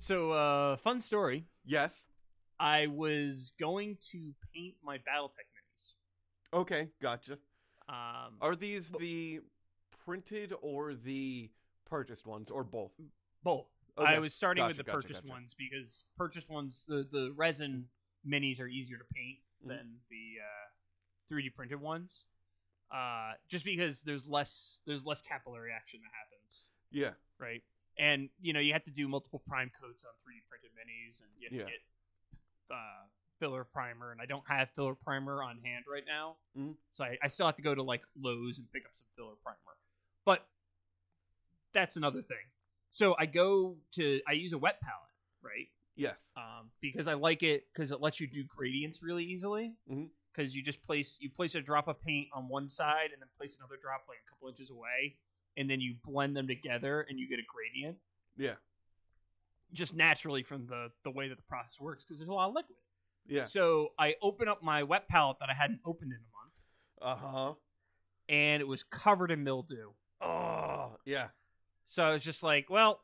So, uh, fun story. Yes. I was going to paint my BattleTech minis. Okay, gotcha. Um, Are these the printed or the purchased ones, or both? both. Okay, I was starting with the gotcha, purchased gotcha. ones because purchased ones, the, the resin minis are easier to paint Mhm. than the uh, 3D printed ones. Uh, just because there's less there's less capillary action that happens, Yeah. right? And you know you have to do multiple prime coats on 3D printed minis, and you have Yeah. to get uh, filler primer, and I don't have filler primer on hand right now, Mhm. so I, I still have to go to like Lowe's and pick up some filler primer. But that's another thing. So I go to I use a wet palette, right? Yes. Um, because I like it because it lets you do gradients really easily. Because you just place you place a drop of paint on one side and then place another drop like a couple inches away, and then you blend them together and you get a gradient Yeah. just naturally from the the way that the process works because there's a lot of liquid. Yeah. So I open up my wet palette that I hadn't opened in a month, Uh huh. and it was covered in mildew. Oh, yeah. So I was just like, well,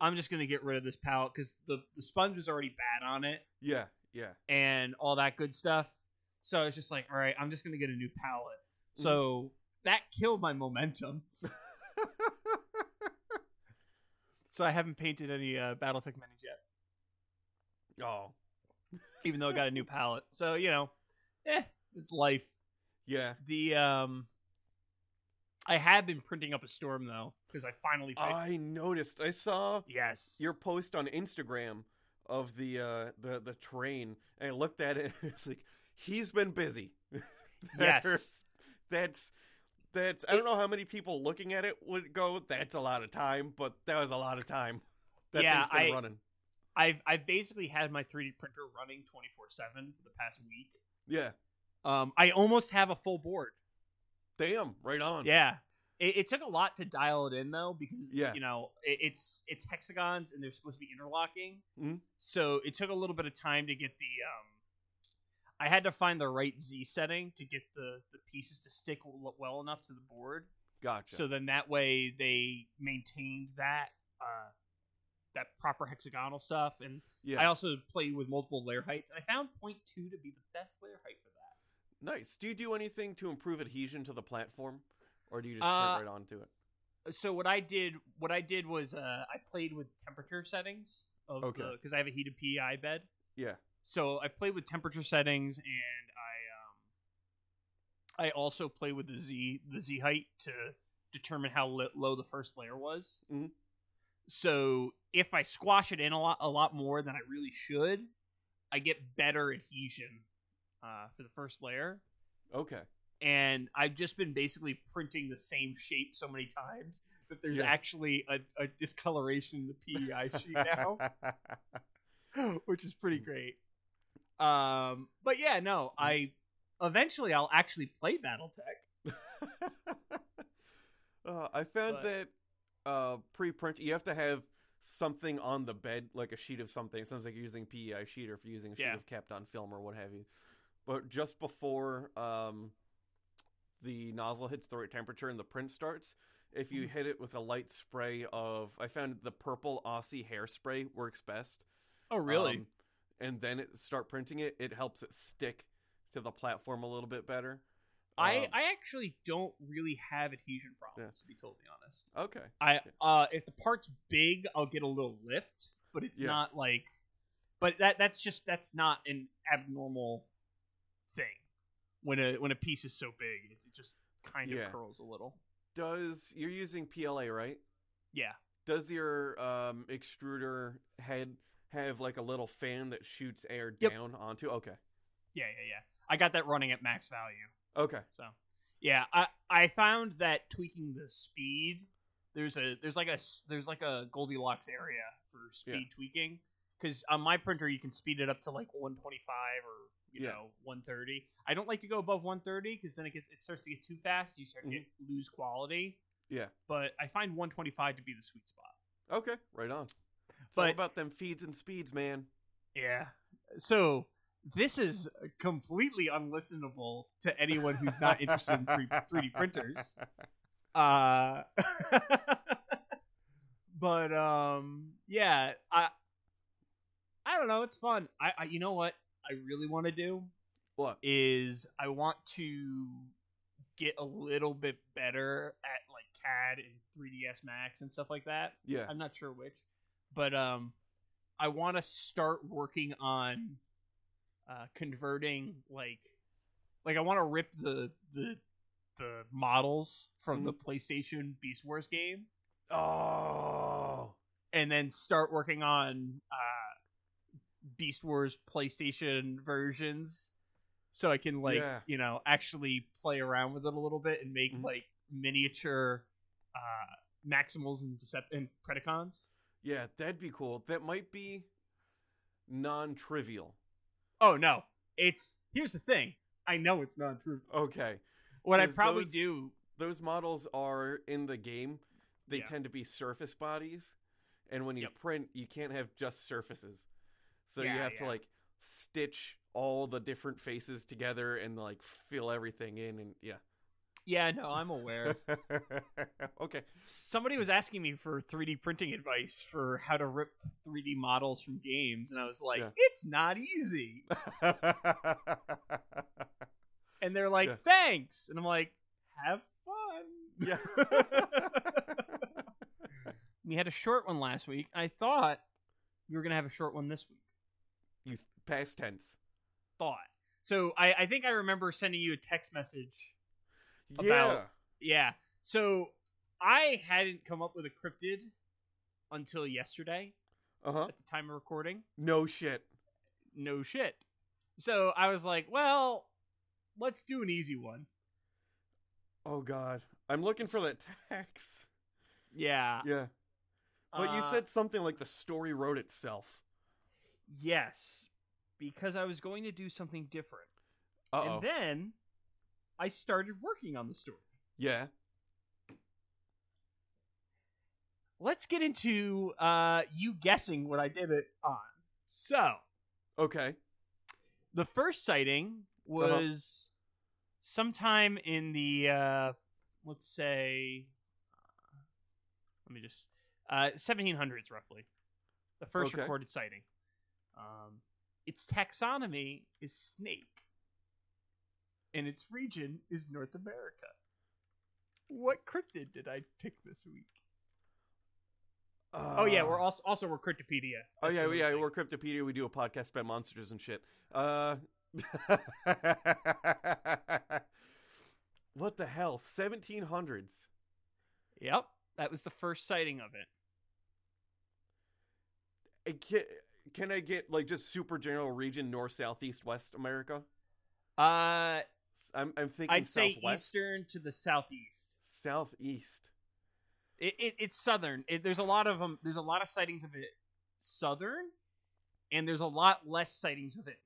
I'm just gonna get rid of this palette because the the sponge was already bad on it Yeah. Yeah. and all that good stuff. So I was just like, all right, I'm just gonna get a new palette. So that killed my momentum. so I haven't painted any uh, BattleTech minis yet, Oh. even though I got a new palette. So you know, eh, it's life. Yeah. The um, I have been printing up a storm though because I finally. I noticed. I saw yes. your post on Instagram of the uh the the train, and I looked at it. and It's like he's been busy. Yes. That's that's. I don't know how many people looking at it would go. That's a lot of time, but that was a lot of time. That Yeah, thing's been I- running. I've I've basically had my 3D printer running 24 seven for the past week. Yeah. Um, I almost have a full board. Damn. Right on. Yeah, it, it took a lot to dial it in though because Yeah. you know it, it's it's hexagons and they're supposed to be interlocking. Mhm. So it took a little bit of time to get the um. I had to find the right Z setting to get the the pieces to stick well enough to the board. Gotcha. So then that way they maintained that uh that proper hexagonal stuff and yeah. I also played with multiple layer heights and I found two to be the best layer height for that. Nice. Do you do anything to improve adhesion to the platform, or do you just Uh, print right onto it? so what I did, what I did was uh, I played with temperature settings of Okay. because I have a heated PEI bed. Yeah. So I played with temperature settings, and I um, I also play with the Z the Z height to determine how li- low the first layer was. Mhm. So if I squash it in a lot a lot more than I really should, I get better adhesion uh, for the first layer Okay. and I've just been basically printing the same shape so many times that there's Yeah. actually a, a discoloration in the PEI sheet now, which is pretty great. Um, but yeah, no, I eventually I'll actually play BattleTech. uh, I found But- that uh, pre-print you have to have something on the bed, like a sheet of something. It sounds like you're using PEI sheet, or if you're using a sheet Yeah. of Kapton film or what have you. But just before um, the nozzle hits the right temperature and the print starts, if you hit it with a light spray of, I found the purple Aussie hairspray works best. Oh, really? Um, and then it, start printing it. It helps it stick to the platform a little bit better. I Um, I actually don't really have adhesion problems to be totally honest. okay. I uh if the part's big, I'll get a little lift, but it's Yeah. not like but that that's just that's not an abnormal thing. When a when a piece is so big, it, it just kind Yeah. of curls a little. Does you're using PLA right? Yeah. Does your um, extruder head have like a little fan that shoots air Yep. down onto? Okay. Yeah, yeah, yeah. I got that running at max value. Okay. So Yeah, I I found that tweaking the speed there's a there's like a there's like a Goldilocks area for speed tweaking because on my printer you can speed it up to like 125 or you Yeah. know 130. I don't like to go above 130 because then it gets it starts to get too fast. You start to get, mm-hmm. lose quality. Yeah. But I find 125 to be the sweet spot. Okay, right on. It's all But- about them feeds and speeds, man. Yeah. So this is completely unlistenable to anyone who's not interested in 3, 3D printers. Uh, but um, yeah, I I don't know. It's fun. I, I you know what I really want to do What? is I want to get a little bit better at like CAD and 3ds Max and stuff like that. Yeah. I'm not sure which, but um, I want to start working on uh, converting like like I want to rip the the the models from the PlayStation Beast Wars game Oh. and then start working on uh, Beast Wars PlayStation versions, so I can like Yeah. you know actually play around with it a little bit and make Mhm. like miniature uh, Maximals and Decept and Predacons. Yeah, that'd be cool. That might be non-trivial. Oh no, it's here's the thing. I know it's not true. Okay. What 'Cause probably those- do, Those models are in the game. They Yeah. tend to be surface bodies, and when you Yep. print, you can't have just surfaces. So you Yeah, have to like stitch all the different faces together and like fill everything in and yeah. Yeah, no, I'm aware. okay. Somebody was asking me for 3D printing advice for how to rip 3D models from games, and I was like, Yeah. it's not easy. And they're like, Yeah. thanks. And I'm like, have fun. yeah. we had a short one last week. I thought we were going to have a short one this week. you past tense. Thought. So I, I think I remember sending you a text message. Yeah. About- Yeah. So I hadn't come up with a cryptid until yesterday Uh-huh. at the time of recording. No shit. No shit. So I was like, well, let's do an easy one. Oh god. I'm looking for that text. Yeah. Yeah. But you Uh, said something like the story wrote itself. Yes, because I was going to do something different. Uh-oh. And then I started working on the story. yeah. Let's get into uh, you guessing what I did it on. So, Okay. the first sighting Uh-huh. was sometime in the, uh, let's say, uh, let me just, uh, 1700s roughly. The first Okay. recorded sighting. Um, its taxonomy is snake, and its region is North America. What cryptid did I pick this week? oh yeah, we're Uh, also also we're Cryptopedia. Oh yeah, yeah, thing. we're Cryptopedia. We do a podcast about monsters and shit. Uh, what the hell? Seventeen hundreds. Yep, that was the first sighting of it. Can, can I get like just super general region north, south, east, west America? Uh, I'm I'm thinking I'd say southwest, eastern to the southeast. southeast. It, it it's southern. It, there's a lot of them. There's a lot of sightings of it southern, and there's a lot less sightings of it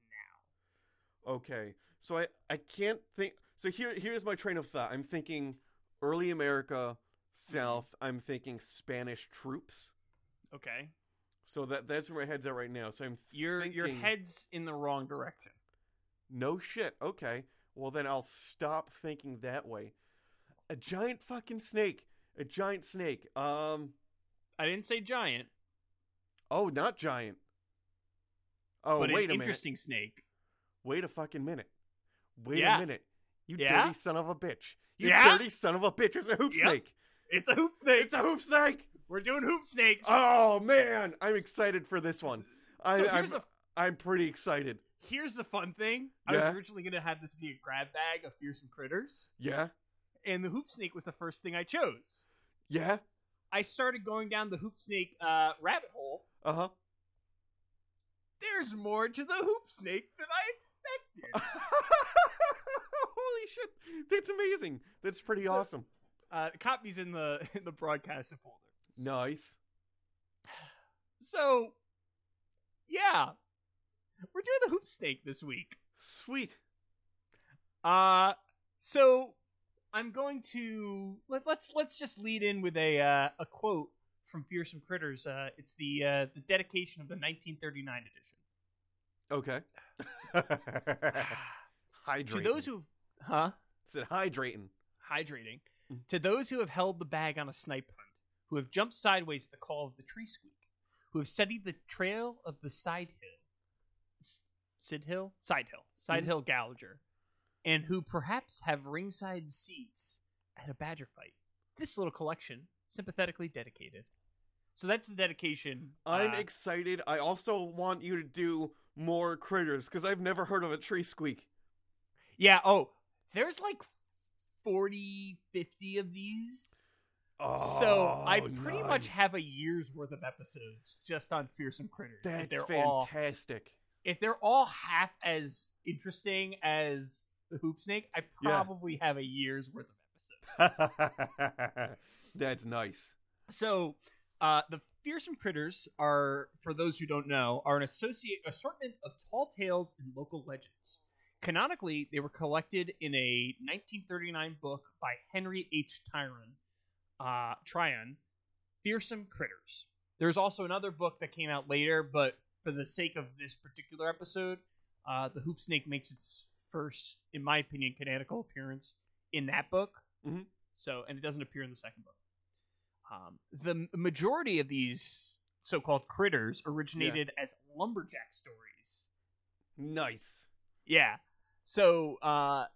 now. Okay, so I I can't think. So here here's my train of thought. I'm thinking early America, Mm-hmm. south. I'm thinking Spanish troops. Okay, So that that's where my head's at right now. So I'm your your thinking- head's in the wrong direction. No shit. Okay. Well then I'll stop thinking that way. A giant fucking snake. A giant snake. Um. I didn't say giant, Oh, not giant. Oh, but wait an a minute. interesting snake. Wait a fucking minute. Wait Yeah. a minute. You Yeah? dirty son of a bitch. You Yeah? dirty son of a bitch. It's a hoop Yep. snake. It's a hoop snake. It's a hoop snake. We're doing hoop snakes. Oh man, I'm excited for this one. I, so I'm, here's the I'm pretty excited. Here's the fun thing. I was originally gonna have this be a grab bag of fearsome critters, Yeah. and the hoop snake was the first thing I chose. Yeah. I started going down the hoop snake uh, rabbit hole. Uh huh. There's more to the hoop snake than I expected. Holy shit, that's amazing. That's pretty So- awesome. Uh, copy's in the in the broadcast folder. Nice. So, yeah, we're doing the hoop snake this week. Sweet. Uh, so I'm going to let, let's let's just lead in with a uh, a quote from Fearsome Critters. Uh, it's the uh, the dedication of the 1939 edition. Okay. Hydrating. To those who, huh? said hydrating. hydrating. Mm. To those who have held the bag on a snipe hunt, who have jumped sideways at the call of the tree squeak, who have studied the trail of the side hill, Sid Hill, side hill, side Mhm. Gallagher, and who perhaps have ringside seats at a badger fight. This little collection, sympathetically dedicated. So that's the dedication. I'm uh, excited. I also want you to do more critters because I've never heard of a tree squeak. yeah. Oh, there's like 40, 50 of these. Oh, So I pretty much have a year's worth of episodes just on Fearsome Critters. That's they're all fantastic. If they're all half as interesting as the Hoop Snake, I Yeah. probably have a year's worth of episodes. That's nice. so uh, the Fearsome Critters are, for those who don't know, are an associate assortment of tall tales and local legends. Canonically, they were collected in a 1939 book by Henry H. Tryon, uh, Tryon, Fearsome Critters. There's also another book that came out later, but for the sake of this particular episode, uh, the Hoop Snake makes its first, in my opinion, canonical appearance in that book. Mhm. So, and it doesn't appear in the second book. Um, the majority of these so-called critters originated as lumberjack stories. Nice. Yeah. So uh,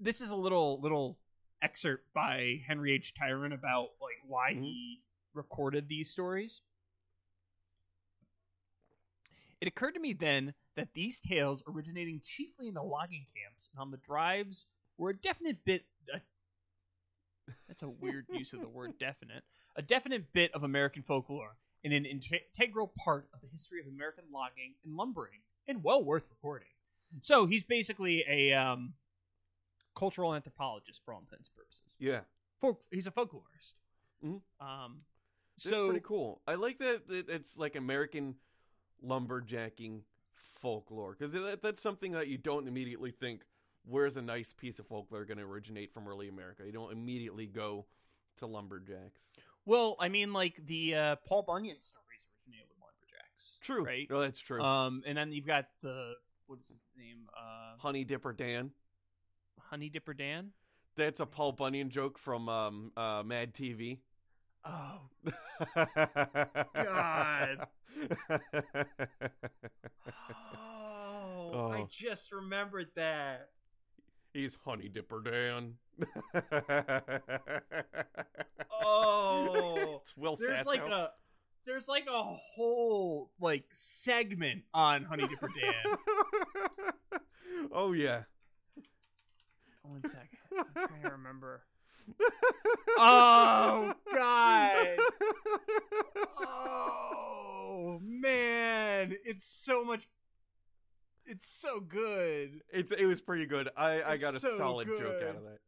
this is a little little excerpt by Henry H. Tyron about like why Mhm. he recorded these stories. It occurred to me then that these tales, originating chiefly in the logging camps and on the drives, were a definite bit. A, that's a weird use of the word definite. A definite bit of American folklore and an integral part of the history of American logging and lumbering, and well worth recording. So he's basically a um, cultural anthropologist for all intents and purposes. Yeah. Folk, he's a folklorist. Mhm. Um, That's pretty cool. I like that it's like American lumberjacking folklore because that, that's something that you don't immediately think. Where's a nice piece of folklore going to originate from early America? You don't immediately go to lumberjacks. well, I mean, like the uh, Paul Bunyan stories originated with lumberjacks. True. right? No, that's true. Um, and then you've got the what is his name? Uh, Honey Dipper Dan. Honey Dipper Dan. That's a Paul Bunyan joke from um, uh, Mad TV. Oh, God. Oh, I Oh. just remembered that. He's Honey Dipper Dan. Oh, it's Will there's Sasso. like a there's like a whole like segment on Honey Dipper Dan. oh yeah. Oh, one second, I'm trying to remember. Oh God! Oh man, it's so much. It's so good. It's it was pretty good. I I It's got a so solid joke out of that.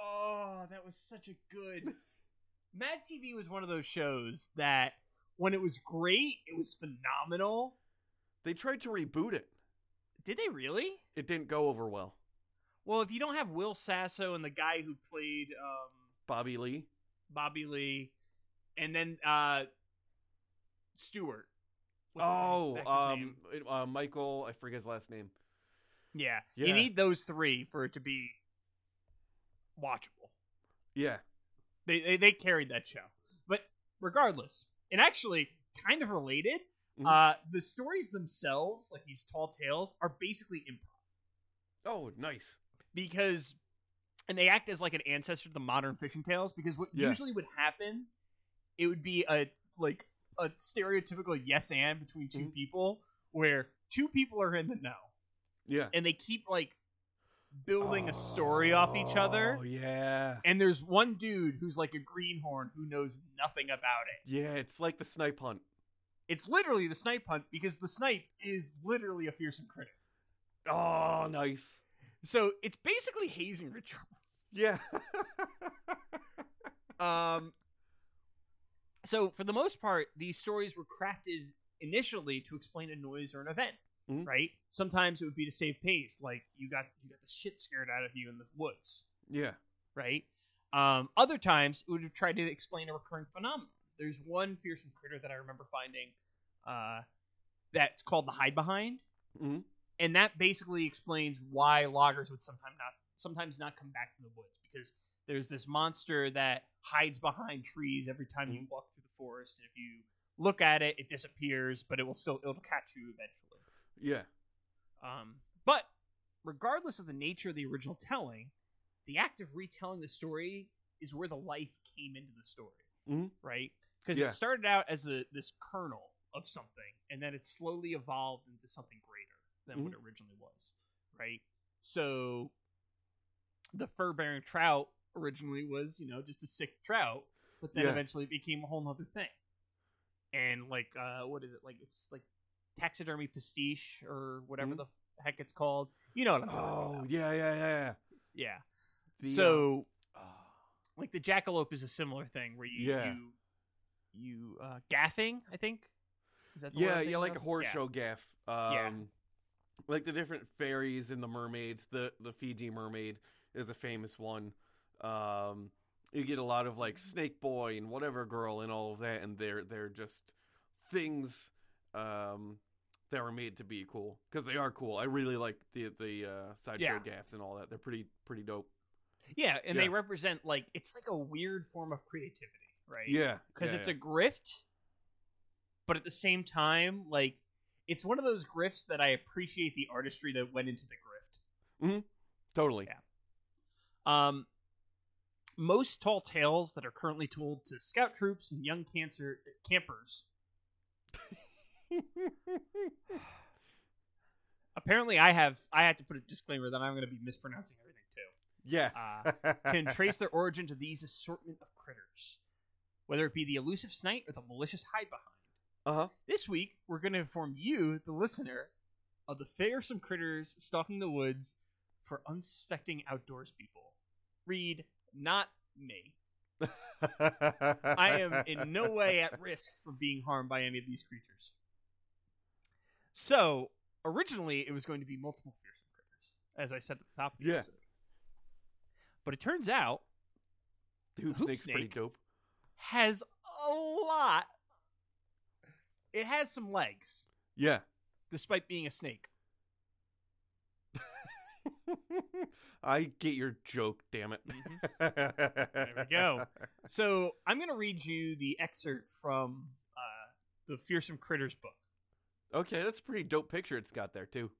Oh, that was such a good. Mad TV was one of those shows that when it was great, it was phenomenal. They tried to reboot it. Did they really? It didn't go over well. Well, if you don't have Will Sasso and the guy who played um, Bobby Lee. Bobby Lee, and then uh, Stewart. What's oh, um, uh, Michael. I forget his last name. yeah. yeah. You need those three for it to be watchable. Yeah. They, they they carried that show. But regardless, and actually kind of related, Mhm. uh, the stories themselves, like these tall tales, are basically improv Oh, nice. because, and they act as like an ancestor to the modern fishing tales. Because what Yeah. usually would happen, it would be a like a stereotypical yes and between 2 Mhm. people, where two people are in the know Yeah. and they keep like building a story off each other. Oh yeah. And there's one dude who's like a greenhorn who knows nothing about it. Yeah, it's like the snipe hunt. It's literally the snipe hunt because the snipe is literally a fearsome critter. Oh, nice. So it's basically hazing rituals. Yeah. Um, so for the most part, these stories were crafted initially to explain a noise or an event, Mhm. right? Sometimes it would be to save pace, like you got you got the shit scared out of you in the woods, yeah. right? Um, other times it would try to explain a recurring phenomenon. There's one fearsome critter that I remember finding, uh, that's called the hide behind, Mhm. and that basically explains why loggers would sometimes not sometimes not come back from the woods because there's this monster that hides behind trees every time you walk through the forest, and if you look at it, it disappears, but it will still it'll catch you eventually. Yeah. Um, but regardless of the nature of the original telling, the act of retelling the story is where the life came into the story, Mhm. right? Because Yeah. it started out as the this kernel of something, and then it slowly evolved into something greater than what it originally was, right? So the fur-bearing trout originally was, you know, just a sick trout, but then Yeah. eventually became a whole other thing. And like, uh, what is it? Like, it's like taxidermy pastiche or whatever Mhm. the heck it's called. You know what I'm talking Oh, about? Oh yeah, yeah, yeah. Yeah. The, so, uh, like the jackalope is a similar thing where you Yeah. you you uh, gaffing, I think. Is that the yeah, yeah, like of? a horse Yeah. show gaff. Um, Like the different fairies and the mermaids. The the Fiji mermaid is a famous one. Um, you get a lot of like Snake Boy and whatever girl and all of that, and they're they're just things um, that were made to be cool because they are cool. I really like the the uh, sideshow Yeah. gaffs and all that. They're pretty pretty dope. Yeah, and they represent like it's like a weird form of creativity, right? Yeah, because yeah, it's yeah. a grift, but at the same time, like it's one of those grifts that I appreciate the artistry that went into the grift. totally. Yeah. Um, most tall tales that are currently told to scout troops and young cancer campers. Apparently, I have I had to put a disclaimer that I'm going to be mispronouncing everything too. yeah. Uh, can trace their origin to these assortment of critters, whether it be the elusive snipe or the malicious hide behind. Uh huh. This week, we're going to inform you, the listener, of the fearsome critters stalking the woods for unsuspecting outdoors people. Read, not me. I am in no way at risk from being harmed by any of these creatures. So, originally, it was going to be multiple fearsome critters, as I said at the top of the Yeah. episode. But it turns out The hoop Hoop snake's pretty dope. has a lot. It has some legs, Yeah. despite being a snake. I get your joke, damn it. There we go. So I'm going to read you the excerpt from uh, the Fearsome Critters book. Okay, that's a pretty dope picture it's got there too.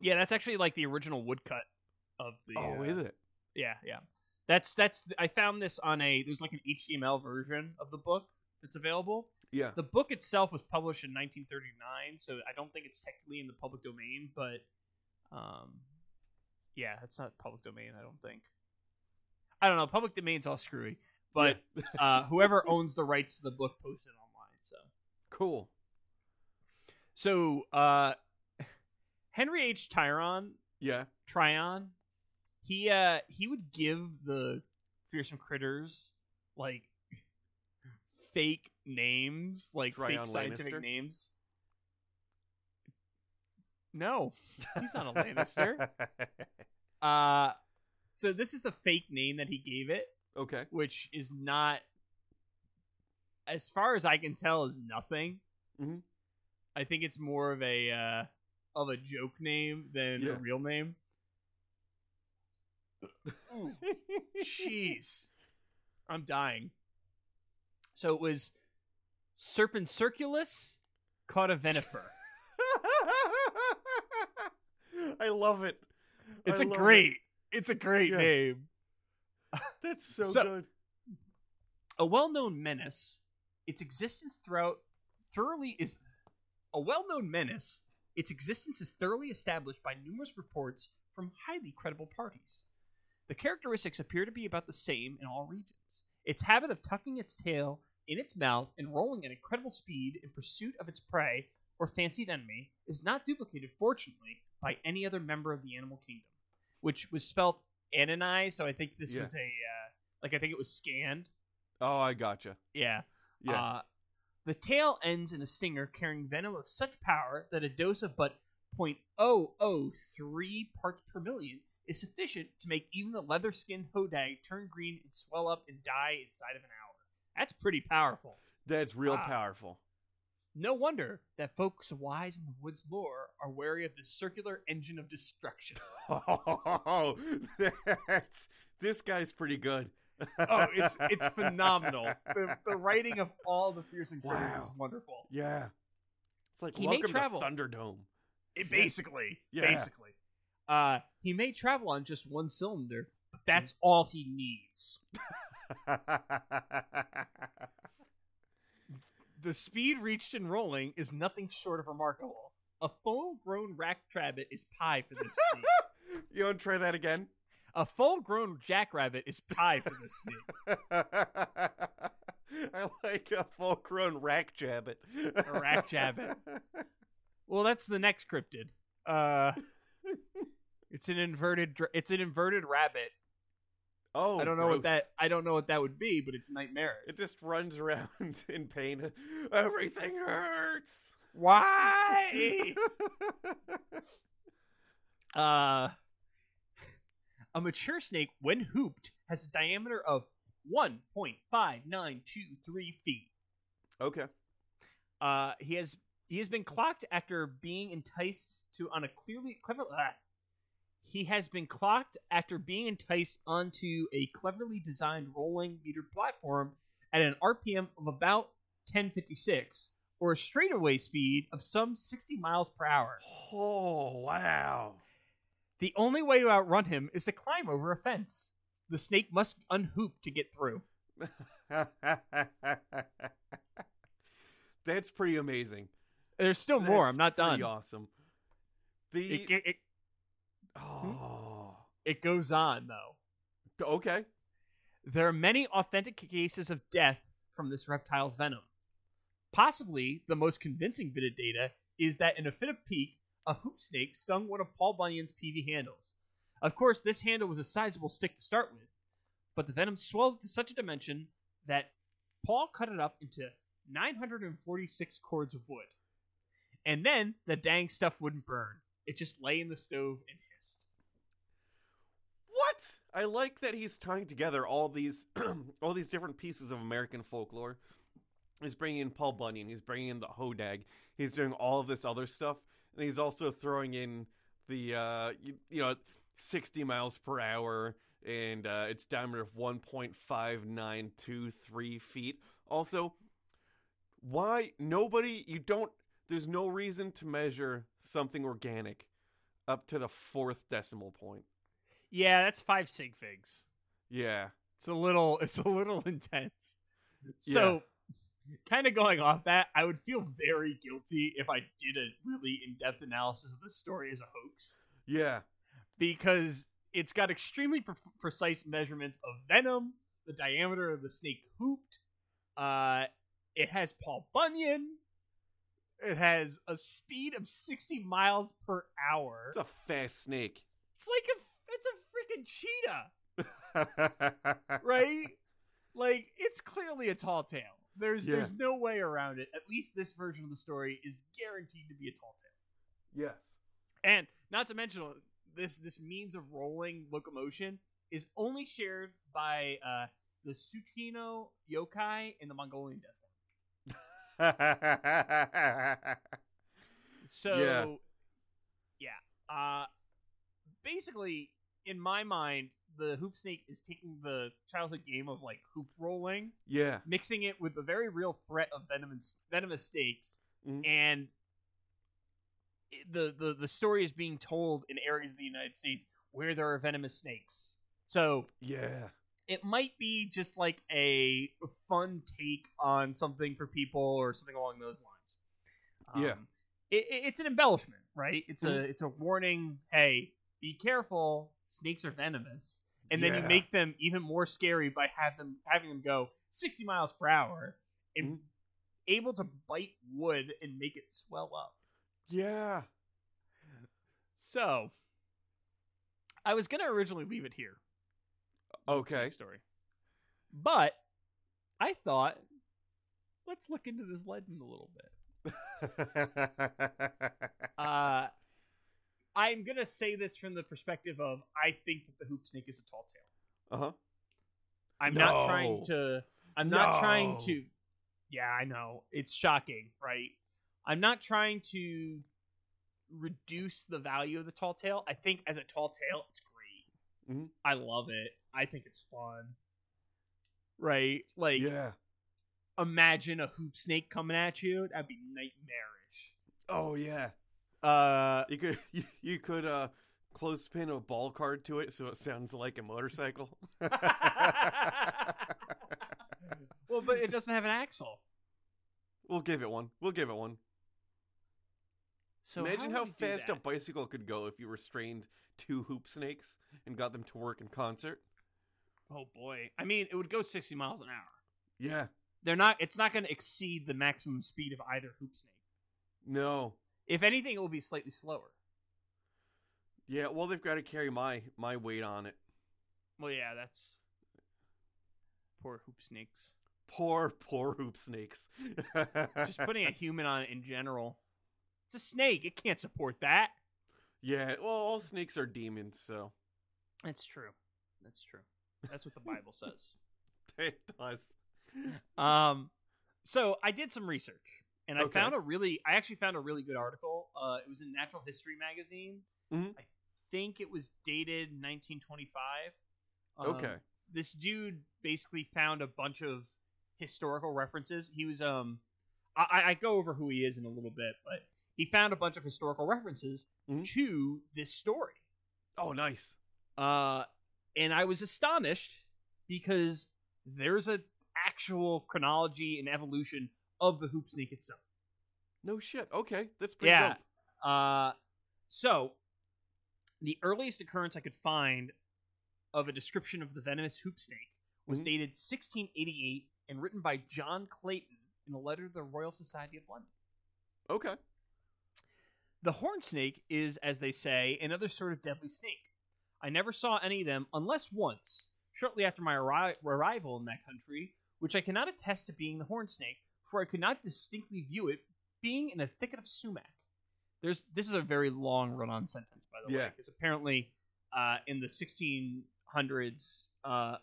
Yeah, that's actually like the original woodcut of the. Oh, uh, is it? Yeah, yeah. That's that's. I found this on a. There's like an HTML version of the book that's available. Yeah. The book itself was published in 1939, so I don't think it's technically in the public domain, but um, yeah, it's not public domain. I don't think. I don't know. Public domain's all screwy, but uh, whoever owns the rights to the book posted online. So Cool. so uh, Henry H. Tyron Yeah. Tryon, he uh he would give the fearsome critters like fake names, like Tryon fake scientific Lannister? names. No, he's not a Lannister. Uh, so this is the fake name that he gave it, okay. which is not, as far as I can tell, is nothing. Mhm. I think it's more of a uh, of a joke name than Yeah. a real name. Jeez, I'm dying. So it was Serpent Circulus Caudivenifer. I love it. It's I a love it. great, it's a great Yeah. name. That's so, So- good. a well-known menace, its existence throughout thoroughly is a well-known menace. Its existence is thoroughly established by numerous reports from highly credible parties. The characteristics appear to be about the same in all regions. Its habit of tucking its tail in its mouth and rolling at incredible speed in pursuit of its prey or fancied enemy is not duplicated, fortunately, by any other member of the animal kingdom, which was spelt Anani. So I think this Yeah. was a uh, like I think it was scanned. Oh, I gotcha. Yeah. Yeah. Uh, the tail ends in a stinger carrying venom of such power that a dose of but 0.003 parts per million is sufficient to make even the leather skinned hodag turn green and swell up and die inside of an hour. That's pretty powerful. That's real Wow. powerful. No wonder that folks wise in the woods lore are wary of this circular engine of destruction. Oh, that's this guy's pretty good. Oh, it's it's phenomenal. The, the writing of all the fearsome critters is Wow. wonderful. yeah. It's like He may travel. to Thunderdome. It basically, Yeah. basically. Uh, he may travel on just one cylinder, but that's all he needs. The speed reached in rolling is nothing short of remarkable. A full-grown rack rabbit is pie for this snake. you want to try that again? A full-grown jackrabbit is pie for this snake. I like a full-grown rack jabbit. A rack jabbit. Well, that's the next cryptid. Uh, it's an inverted. dr- It's an inverted rabbit. Oh, I don't know gross. what that. I don't know what that would be, but it's nightmare. It just runs around in pain. Everything hurts. Why? Uh, a mature snake, when hooped, has a diameter of 1.5923 feet. okay. Uh, he has he has been clocked after being enticed to on a clearly clever. ah. He has been clocked after being enticed onto a cleverly designed rolling meter platform at an RPM of about 1056, or a straightaway speed of some 60 miles per hour. Oh wow. The only way to outrun him is to climb over a fence. The snake must unhoop to get through. That's pretty amazing. There's still more. I'm not done. Awesome. The it, it, Hmm? oh it goes on though. okay. There are many authentic cases of death from this reptile's venom. Possibly the most convincing bit of data is that in a fit of pique, a hoop snake stung one of Paul Bunyan's peavey handles. Of course, this handle was a sizable stick to start with, but the venom swelled to such a dimension that Paul cut it up into 946 cords of wood. And then the dang stuff wouldn't burn. It just lay in the stove and? I like that he's tying together all these all these different pieces of American folklore. He's bringing in Paul Bunyan. He's bringing in the Hodag. He's doing all of this other stuff, and he's also throwing in the uh, you, you know, sixty miles per hour, and uh, its diameter of one point five nine two three feet. Also, why nobody? You don't. There's no reason to measure something organic up to the fourth decimal point. Yeah, that's five sig figs. Yeah. It's a little it's a little intense. So kind of going off that, I would feel very guilty if I did a really in-depth analysis of this story as a hoax Yeah. because it's got extremely pre- precise measurements of venom, the diameter of the snake hooped. Uh, it has Paul Bunyan. It has a speed of 60 miles per hour. It's a fast snake. It's like a it's a freaking cheetah. right? Like it's clearly a tall tale. There's Yeah. there's no way around it. At least this version of the story is guaranteed to be a tall tale. yes. And not to mention this this means of rolling locomotion is only shared by uh, the Tsukino yokai and the Mongolian death. So yeah. Uh basically in my mind the hoop snake is taking the childhood game of like hoop rolling, yeah. mixing it with the very real threat of venomous venomous snakes Mhm. and the, the the story is being told in areas of the United States where there are venomous snakes. So Yeah. it might be just like a fun take on something for people or something along those lines. Yeah. Um, it, it- it's an embellishment, right? It's a it's a warning. Hey, be careful. Snakes are venomous, and then you make them even more scary by have them having them go 60 miles per hour and Mhm. able to bite wood and make it swell up. Yeah. So, I was gonna originally leave it here. Okay. Story, but I thought let's look into this legend a little bit. Uh, I'm gonna say this from the perspective of I think that the hoop snake is a tall tale. uh huh. I'm not trying to. I'm not trying to. Yeah, I know it's shocking, right? I'm not trying to reduce the value of the tall tale. I think as a tall tale, it's great. Mhm. I love it. I think it's fun. Right? Like, Yeah. imagine a hoop snake coming at you. That'd be nightmarish. Oh yeah. Uh, You could you, you could uh clothespin a ball card to it so it sounds like a motorcycle. well, but it doesn't have an axle. we'll give it one. We'll give it one. So Imagine how, how, would we fast a bicycle could go if you restrained two hoop snakes and got them to work in concert. Oh boy. I mean, it would go 60 miles an hour. Yeah. They're not it's not going to exceed the maximum speed of either hoop snake. No. If anything, it will be slightly slower. Yeah, well they've got to carry my my weight on it. Well, yeah, that's poor hoop snakes. Poor poor hoop snakes. Just putting a human on it in general. It's a snake. It can't support that. Yeah, well all snakes are demons, so That's true. That's true. That's what the Bible says. it does. Um, so I did some research, and I Okay. found a really, I actually found a really good article. Uh, it was in Natural History magazine. Mhm. I think it was dated 1925. Um, Okay. This dude basically found a bunch of historical references. He was um, I, I- go over who he is in a little bit, but he found a bunch of historical references Mhm. to this story. Oh, nice. Uh, and I was astonished because there's a actual chronology and evolution of the hoop snake itself. No shit. Okay, that's pretty yeah. dope. Uh, so the earliest occurrence I could find of a description of the venomous hoop snake was Mhm. dated 1688 and written by John Clayton in a letter to the Royal Society of London. Okay. The horn snake is, as they say, another sort of deadly snake. I never saw any of them unless once, shortly after my arri- arrival in that country, which I cannot attest to being the horn snake, for I could not distinctly view it being in a thicket of sumac. There's this is a very long run-on sentence, by the way, because apparently uh, in the 1600s, uh,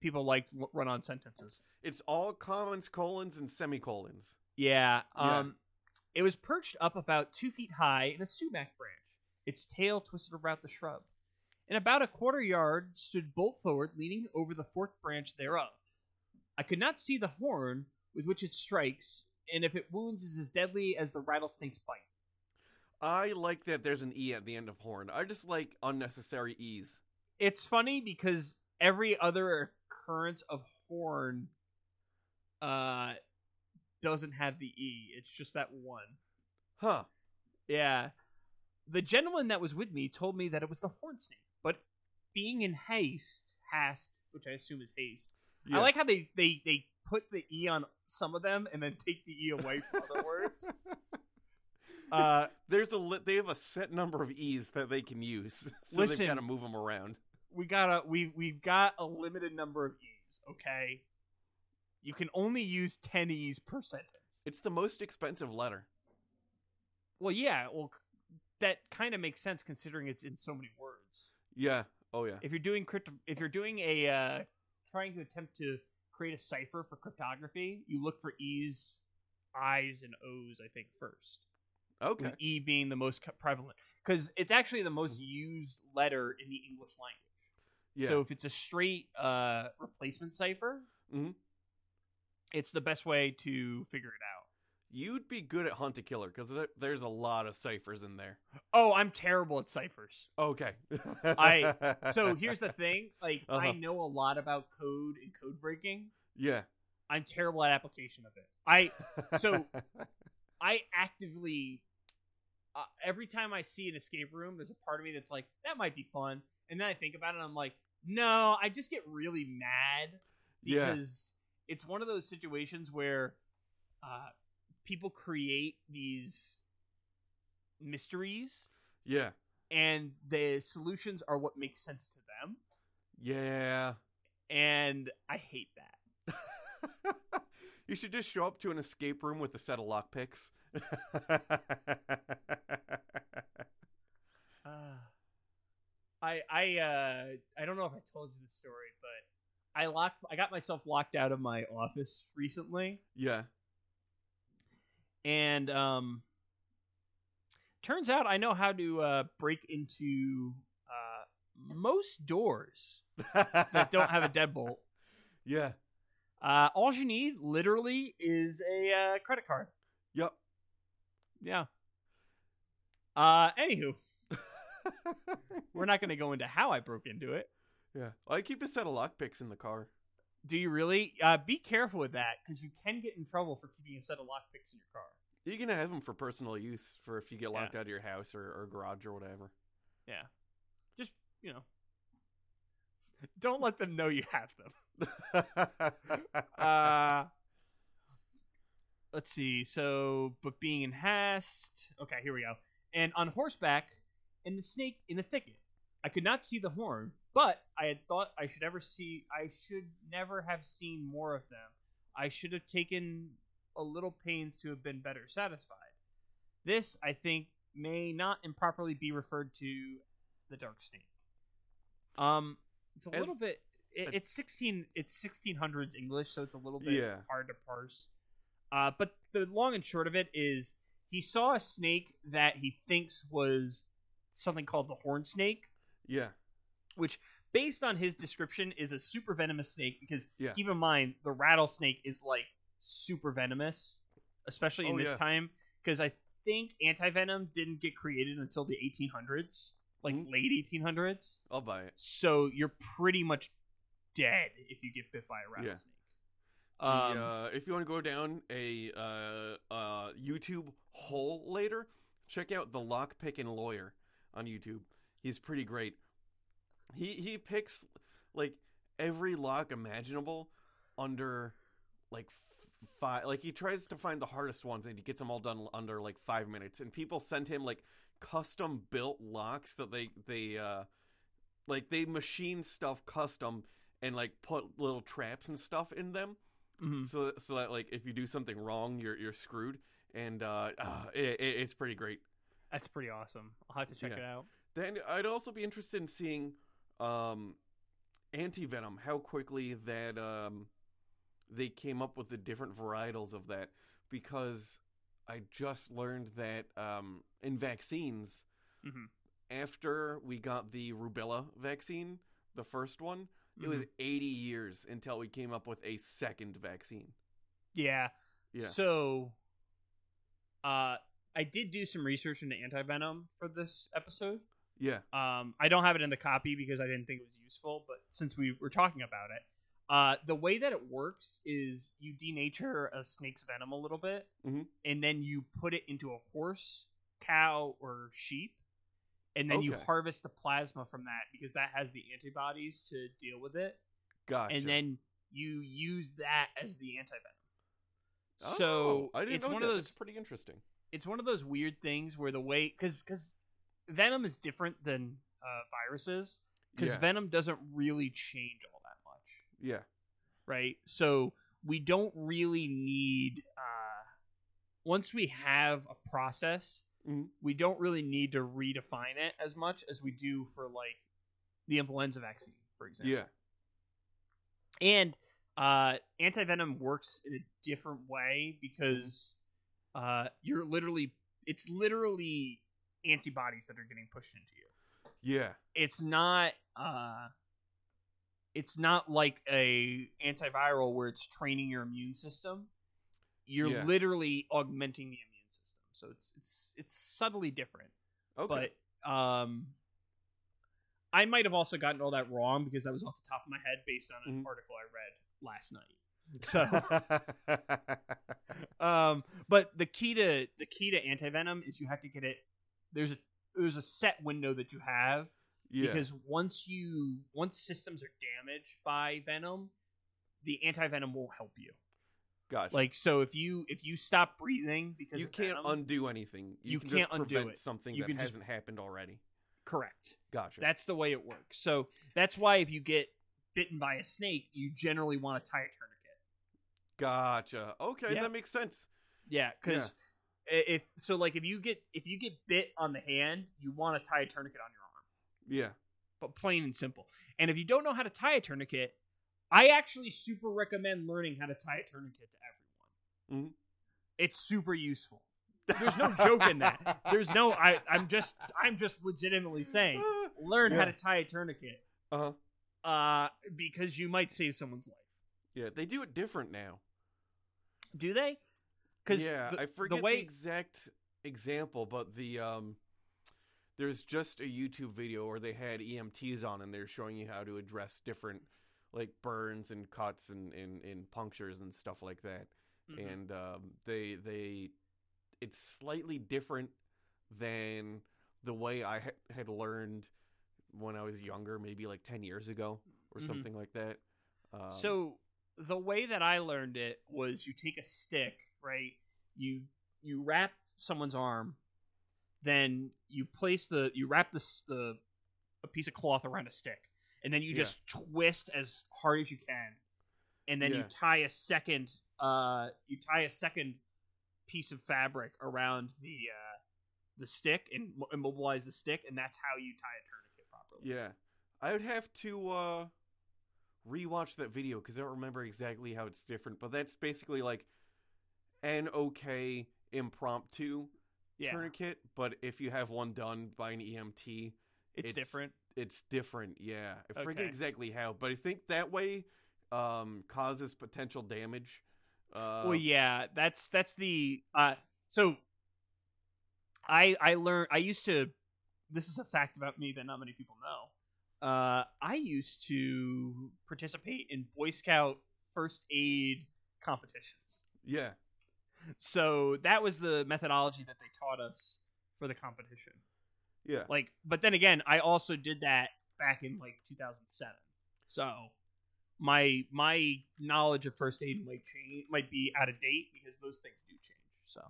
people liked l- run-on sentences. It's all commas, colons, and semicolons. Yeah. Yeah. Um, It was perched up about two feet high in a sumac branch, its tail twisted about the shrub. In about a quarter yard stood bolt forward, leaning over the forked branch thereof. I could not see the horn with which it strikes, and if it wounds is as deadly as the rattlesnake's bite. I like that there's an E at the end of horn. I just like unnecessary E's. It's funny because every other occurrence of horn uh doesn't have the E. It's just that one. Huh. Yeah. The gentleman that was with me told me that it was the horn snake, but being in haste, hast, which I assume is haste. Yeah. I like how they, they they put the e on some of them and then take the e away from other words. Uh, There's a li- they have a set number of E's that they can use, so Listen. they've got to move them around. we gotta we we've got a limited number of e's. Okay, you can only use ten e's per sentence. It's the most expensive letter. well, yeah, well, that kind of makes sense considering it's in so many words. Yeah. Oh yeah. if you're doing crypto, if you're doing a uh, trying to attempt to create a cipher for cryptography, you look for E's, I's, and O's. I think first, Okay. with E being the most prevalent because it's actually the most used letter in the English language. Yeah. So if it's a straight uh, replacement cipher, Mhm. it's the best way to figure it out. You'd be good at Hunt a Killer because there, there's a lot of ciphers in there. Oh, I'm terrible at ciphers. Okay. I- So here's the thing: like I Uh-huh. know a lot about code and code breaking. Yeah. I'm terrible at application of it. I So- I actively uh, every time I see an escape room, there's a part of me that's like, that might be fun, and then I think about it, and I'm like, no, I just get really mad Yeah. because it's one of those situations where uh, people create these mysteries Yeah. and the solutions are what makes sense to them, Yeah. and I hate that. you should just show up to an escape room with a set of lockpicks. Uh, I I uh I don't know if I told you the story, but I locked I got myself locked out of my office recently, yeah. And um turns out I know how to uh break into uh most doors that don't have a deadbolt. Yeah. Uh all you need literally is a uh, credit card. Yep. Yeah. Uh anywho, we're not going to go into how I broke into it. yeah. I keep a set of lockpicks in the car. Do you really? Uh, be careful with that because you can get in trouble for keeping a set of lockpicks in your car. You can have them for personal use for if you get Yeah. locked out of your house or, or garage or whatever. Yeah. Just, you know. Don't let them know you have them. Uh, let's see. So, but being in hast. Okay, here we go. And on horseback, in the snake in the thicket. I could not see the horn, but I had thought I should ever see. I should never have seen more of them. I should have taken a little pains to have been better satisfied. This, I think, may not improperly be referred to the dark snake. Um, it's a As- little bit. It, it's sixteen. It's sixteen hundreds English, so it's a little bit Yeah. hard to parse. Uh, but the long and short of it is, he saw a snake that he thinks was something called the horn snake, yeah. which, based on his description, is a super venomous snake. Because Yeah. keep in mind, the rattlesnake is like super venomous, especially in Oh, this yeah. time. Because I think anti-venom didn't get created until the 1800s, like Mhm. late 1800s. I'll buy it. So you're pretty much dead if you get bit by a rattlesnake. The, Um, uh, if you want to go down a uh, uh, YouTube hole later, check out the Lockpickin' Lawyer on YouTube. He's pretty great. He he picks like every lock imaginable under like five. Like he tries to find the hardest ones, and he gets them all done under like five minutes. And people send him like custom built locks that they they uh like they machine stuff custom and like put little traps and stuff in them mhm. so so that like if you do something wrong you're you're screwed and uh, uh it, it's pretty great That's pretty awesome. I'll have to check Yeah. it out. Then i'd also be interested in seeing um anti-venom how quickly that um they came up with the different varietals of that because i just learned that um in vaccines Mhm. after we got the rubella vaccine the first one it was Mhm. 80 years until we came up with a second vaccine Yeah. yeah So, uh, I did do some research into anti venom for this episode. Yeah Um, I don't have it in the copy because I didn't think it was useful, but since we were talking about it, uh, the way that it works is you denature a snake's venom a little bit, Mhm. and then you put it into a horse, cow, or sheep, and then you harvest the plasma from that because that has the antibodies to deal with it, Gotcha. and then you use that as the anti venom. Oh, so I didn't it's know one that. of those That's pretty interesting. it's one of those weird things where the way because because venom is different than uh, viruses because Yeah. venom doesn't really change all that much Yeah. right so we don't really need uh, once we have a process Mhm. we don't really need to redefine it as much as we do for like the influenza vaccine for example Yeah. and uh, anti-venom works in a different way because uh, you're literally it's literally antibodies that are getting pushed into you Yeah. it's not uh, it's not like a antiviral where it's training your immune system you're Yeah. literally augmenting the immune system so it's it's it's subtly different Okay. but um I might have also gotten all that wrong because that was off the top of my head based on an Mhm. article I read last night. So, um, but the key to the key to antivenom is you have to get it. There's a there's a set window that you have yeah. because once you once systems are damaged by venom, the anti venom won't help you. Gotcha. Like so, if you if you stop breathing because you can't venom, undo anything. You, You can can't just undo it. something You that hasn't happened already. correct. Gotcha. That's the way it works. So that's why if you get bitten by a snake, you generally want to tie a tourniquet. gotcha. Okay, Yeah. that makes sense. Yeah, because if so, like if you get if you get bit on the hand, you want to tie a tourniquet on your arm. Yeah. But plain and simple. And if you don't know how to tie a tourniquet, I actually super recommend learning how to tie a tourniquet to everyone. Mhm. It's super useful. There's no joke in that. There's no I I'm just I'm just legitimately saying learn how to tie a tourniquet. Uh huh. Uh because you might save someone's life. Yeah, they do it different now. Do they? Cuz yeah, the, I forget the way the exact example, but the um, there's just a YouTube video where they had EMTs on and they're showing you how to address different like burns and cuts and, and, and punctures and stuff like that. Mhm. And um, they they it's slightly different than the way I ha- had learned when I was younger, maybe like ten years ago or Mhm. something like that. Um, So the way that I learned it was you take a stick, right? You you wrap someone's arm, then you place the you wrap the the a piece of cloth around a stick, and then you Yeah. just twist as hard as you can, and then you tie a second uh you tie a second piece of fabric around the uh the stick and immobilize the stick, and that's how you tie a tourniquet properly. Yeah, I would have to uh, rewatch that video because I don't remember exactly how it's different. But that's basically like an okay impromptu Yeah, tourniquet. But if you have one done by an EMT, it's, it's- different. it's different. Yeah, I forget exactly how, but I think that way um, causes potential damage. Uh, well yeah that's that's the uh so i i learned i used to this is a fact about me that not many people know uh i used to participate in boy scout first aid competitions yeah, so that was the methodology that they taught us for the competition yeah, like but then again i also did that back in like 2007 so my my knowledge of first aid might change might be out of date because those things do change so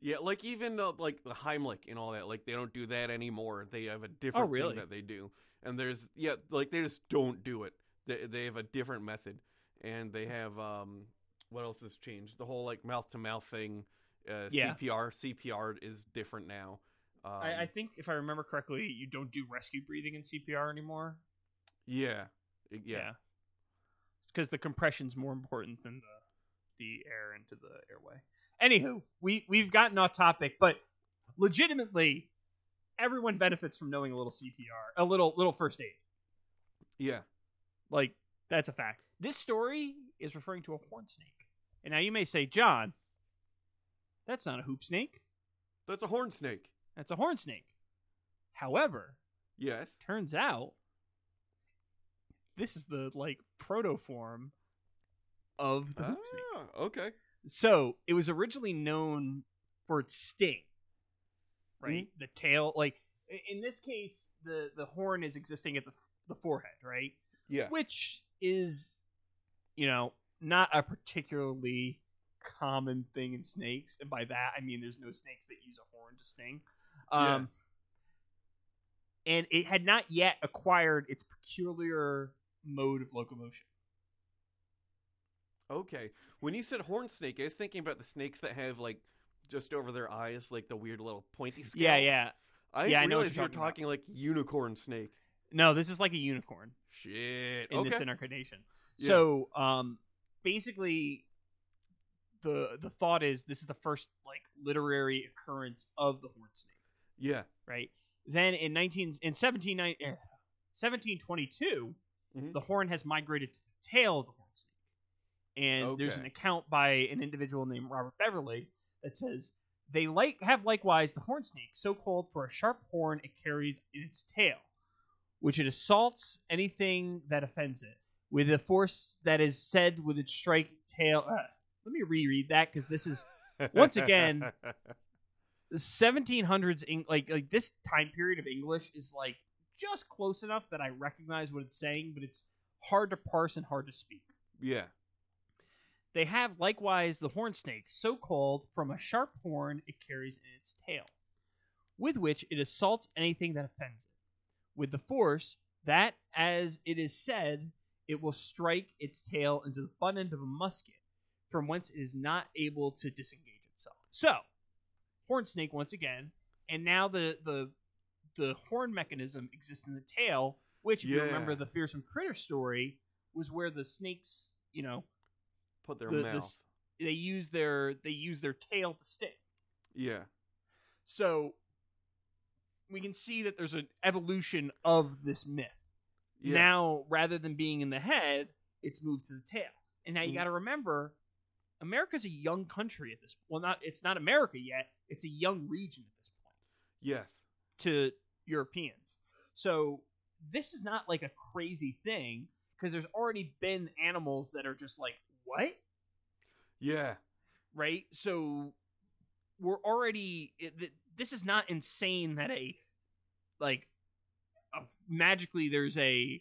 yeah. Like even uh, like the Heimlich and all that, like they don't do that anymore. They have a different Oh, really? thing that they do, and there's yeah, like they just don't do it. They they have a different method, and they have um what else has changed? The whole like mouth to mouth thing. Uh, Yeah. CPR CPR is different now. Um, I, I think if i remember correctly you don't do rescue breathing in cpr anymore yeah yeah because the compression's more important than the the air into the airway anywho we we've gotten off topic but legitimately everyone benefits from knowing a little cpr a little little first aid yeah Like that's a fact. This story is referring to a horn snake. And now you may say, John, that's not a hoop snake. that's a horn snake. That's a horn snake. However, Yes. turns out this is the like proto form of the hoop snake. Ah, okay. So it was originally known for its sting, right? Mm-hmm. The tail, like in this case, the the horn is existing at the the forehead, right? Yeah. which is you know not a particularly common thing in snakes and by that i mean there's no snakes that use a horn to sting Yeah. um and it had not yet acquired its peculiar mode of locomotion Okay. When you said horn snake, I was thinking about the snakes that have like just over their eyes, like the weird little pointy scales. yeah yeah I Yeah, I didn't know you you're were talking about. talking like unicorn snake. No this is like a unicorn Shit. in okay. this incarnation Yeah. so um basically the the thought is this is the first like literary occurrence of the horn snake yeah. right? Then in 19 in 17, eh, 1722, Mhm. the horn has migrated to the tail of the horn snake, and there's an account by an individual named Robert Beverley that says they like have likewise the horn snake, so called for a sharp horn it carries in its tail, which it assaults anything that offends it with a force that is said with its strike tail. Uh, let me reread that because this is Once again- the 1700s Eng- like like this time period of english is like just close enough that i recognize what it's saying but it's hard to parse and hard to speak yeah. They have likewise the horn snake, so called from a sharp horn it carries in its tail, with which it assaults anything that offends it, with the force that, as it is said, it will strike its tail into the butt end of a musket, from whence it is not able to disengage itself. So, horn snake once again, and now the the the horn mechanism exists in the tail, which if you remember the fearsome critter story was where the snakes, you know, Put their the- the mouth. s- they use their they use their tail to stick. yeah. So we can see that there's an evolution of this myth. Yeah. Now, rather than being in the head, it's moved to the tail. And now you Mhm. got to remember, America's a young country at this. Well, not it's not America yet. It's a young region at this point yes. to Europeans. So this is not like a crazy thing because there's already been animals that are just like what Yeah. right? So we're already this is not insane that a like a, magically there's a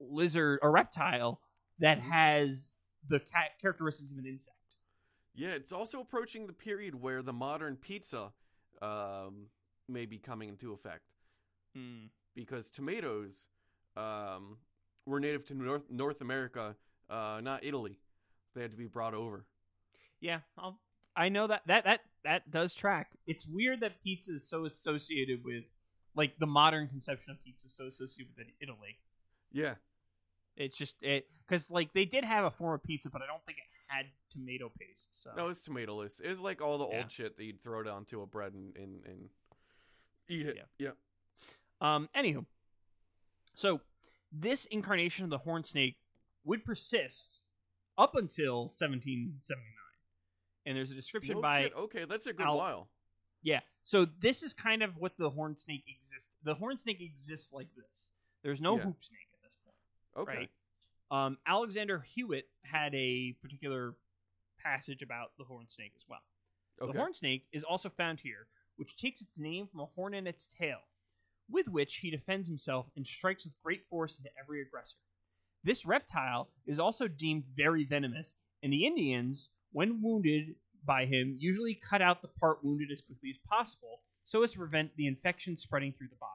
lizard or reptile that has the characteristics of an insect. Yeah, it's also approaching the period where the modern pizza um, may be coming into effect because tomatoes um, were native to North North America, uh, not Italy. They had to be brought over. Yeah, I'll, I know that that that that does track. It's weird that pizza is so associated with like the modern conception of pizza is so associated with Italy. Yeah, It's just it because like they did have a form of pizza, but I don't think it had tomato paste. So no, it's tomatoless. It's like all the Yeah. old shit that you'd throw down to a bread and, and, and eat it. Yeah. yeah. Um, anywho, so this incarnation of the horn snake would persist up until 1779, and there's a description No by shit. Okay, that's a good Al- while. yeah. So this is kind of what the horn snake exists. The horn snake exists like this. There's no Yeah. hoop snake at this point. Okay. Right. Um, Alexander Hewatt had a particular passage about the horn snake as well. Okay. The horn snake is also found here, which takes its name from a horn in its tail, with which he defends himself and strikes with great force into every aggressor. This reptile is also deemed very venomous, and the Indians, when wounded by him, usually cut out the part wounded as quickly as possible so as to prevent the infection spreading through the body.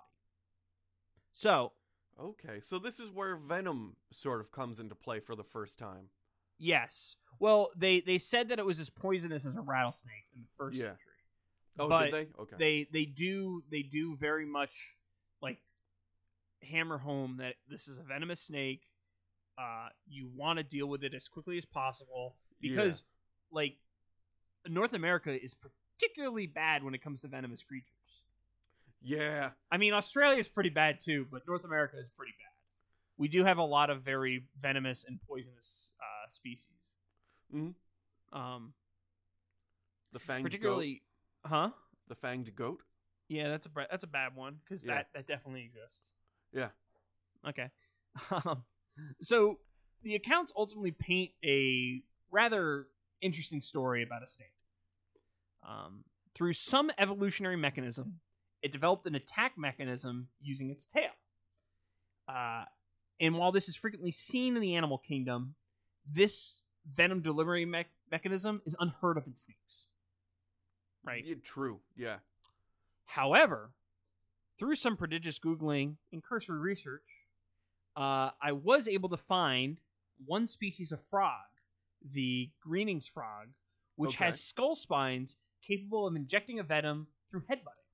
So, Okay, so this is where venom sort of comes into play for the first time. yes. Well, they, they said that it was as poisonous as a rattlesnake in the first Yeah. century. Oh, But did they? Okay. they they do they do very much like hammer home that this is a venomous snake. Uh, you want to deal with it as quickly as possible because like North America is particularly bad when it comes to venomous creatures. yeah. I mean Australia is pretty bad too, but North America is pretty bad. We do have a lot of very venomous and poisonous uh, species. Mhm. Um, The fanged Goat huh? The fanged goat. Yeah, that's a that's a bad one because Yeah. that that definitely exists. Yeah. Okay. Um, so the accounts ultimately paint a rather interesting story about a snake. Um, through some evolutionary mechanism, it developed an attack mechanism using its tail. Uh, and while this is frequently seen in the animal kingdom, this venom delivery mech mechanism is unheard of in snakes. Right. Yeah, true. Yeah. However, through some prodigious Googling and cursory research, uh, I was able to find one species of frog, the Greening's frog, which Okay. has skull spines capable of injecting a venom through headbutting.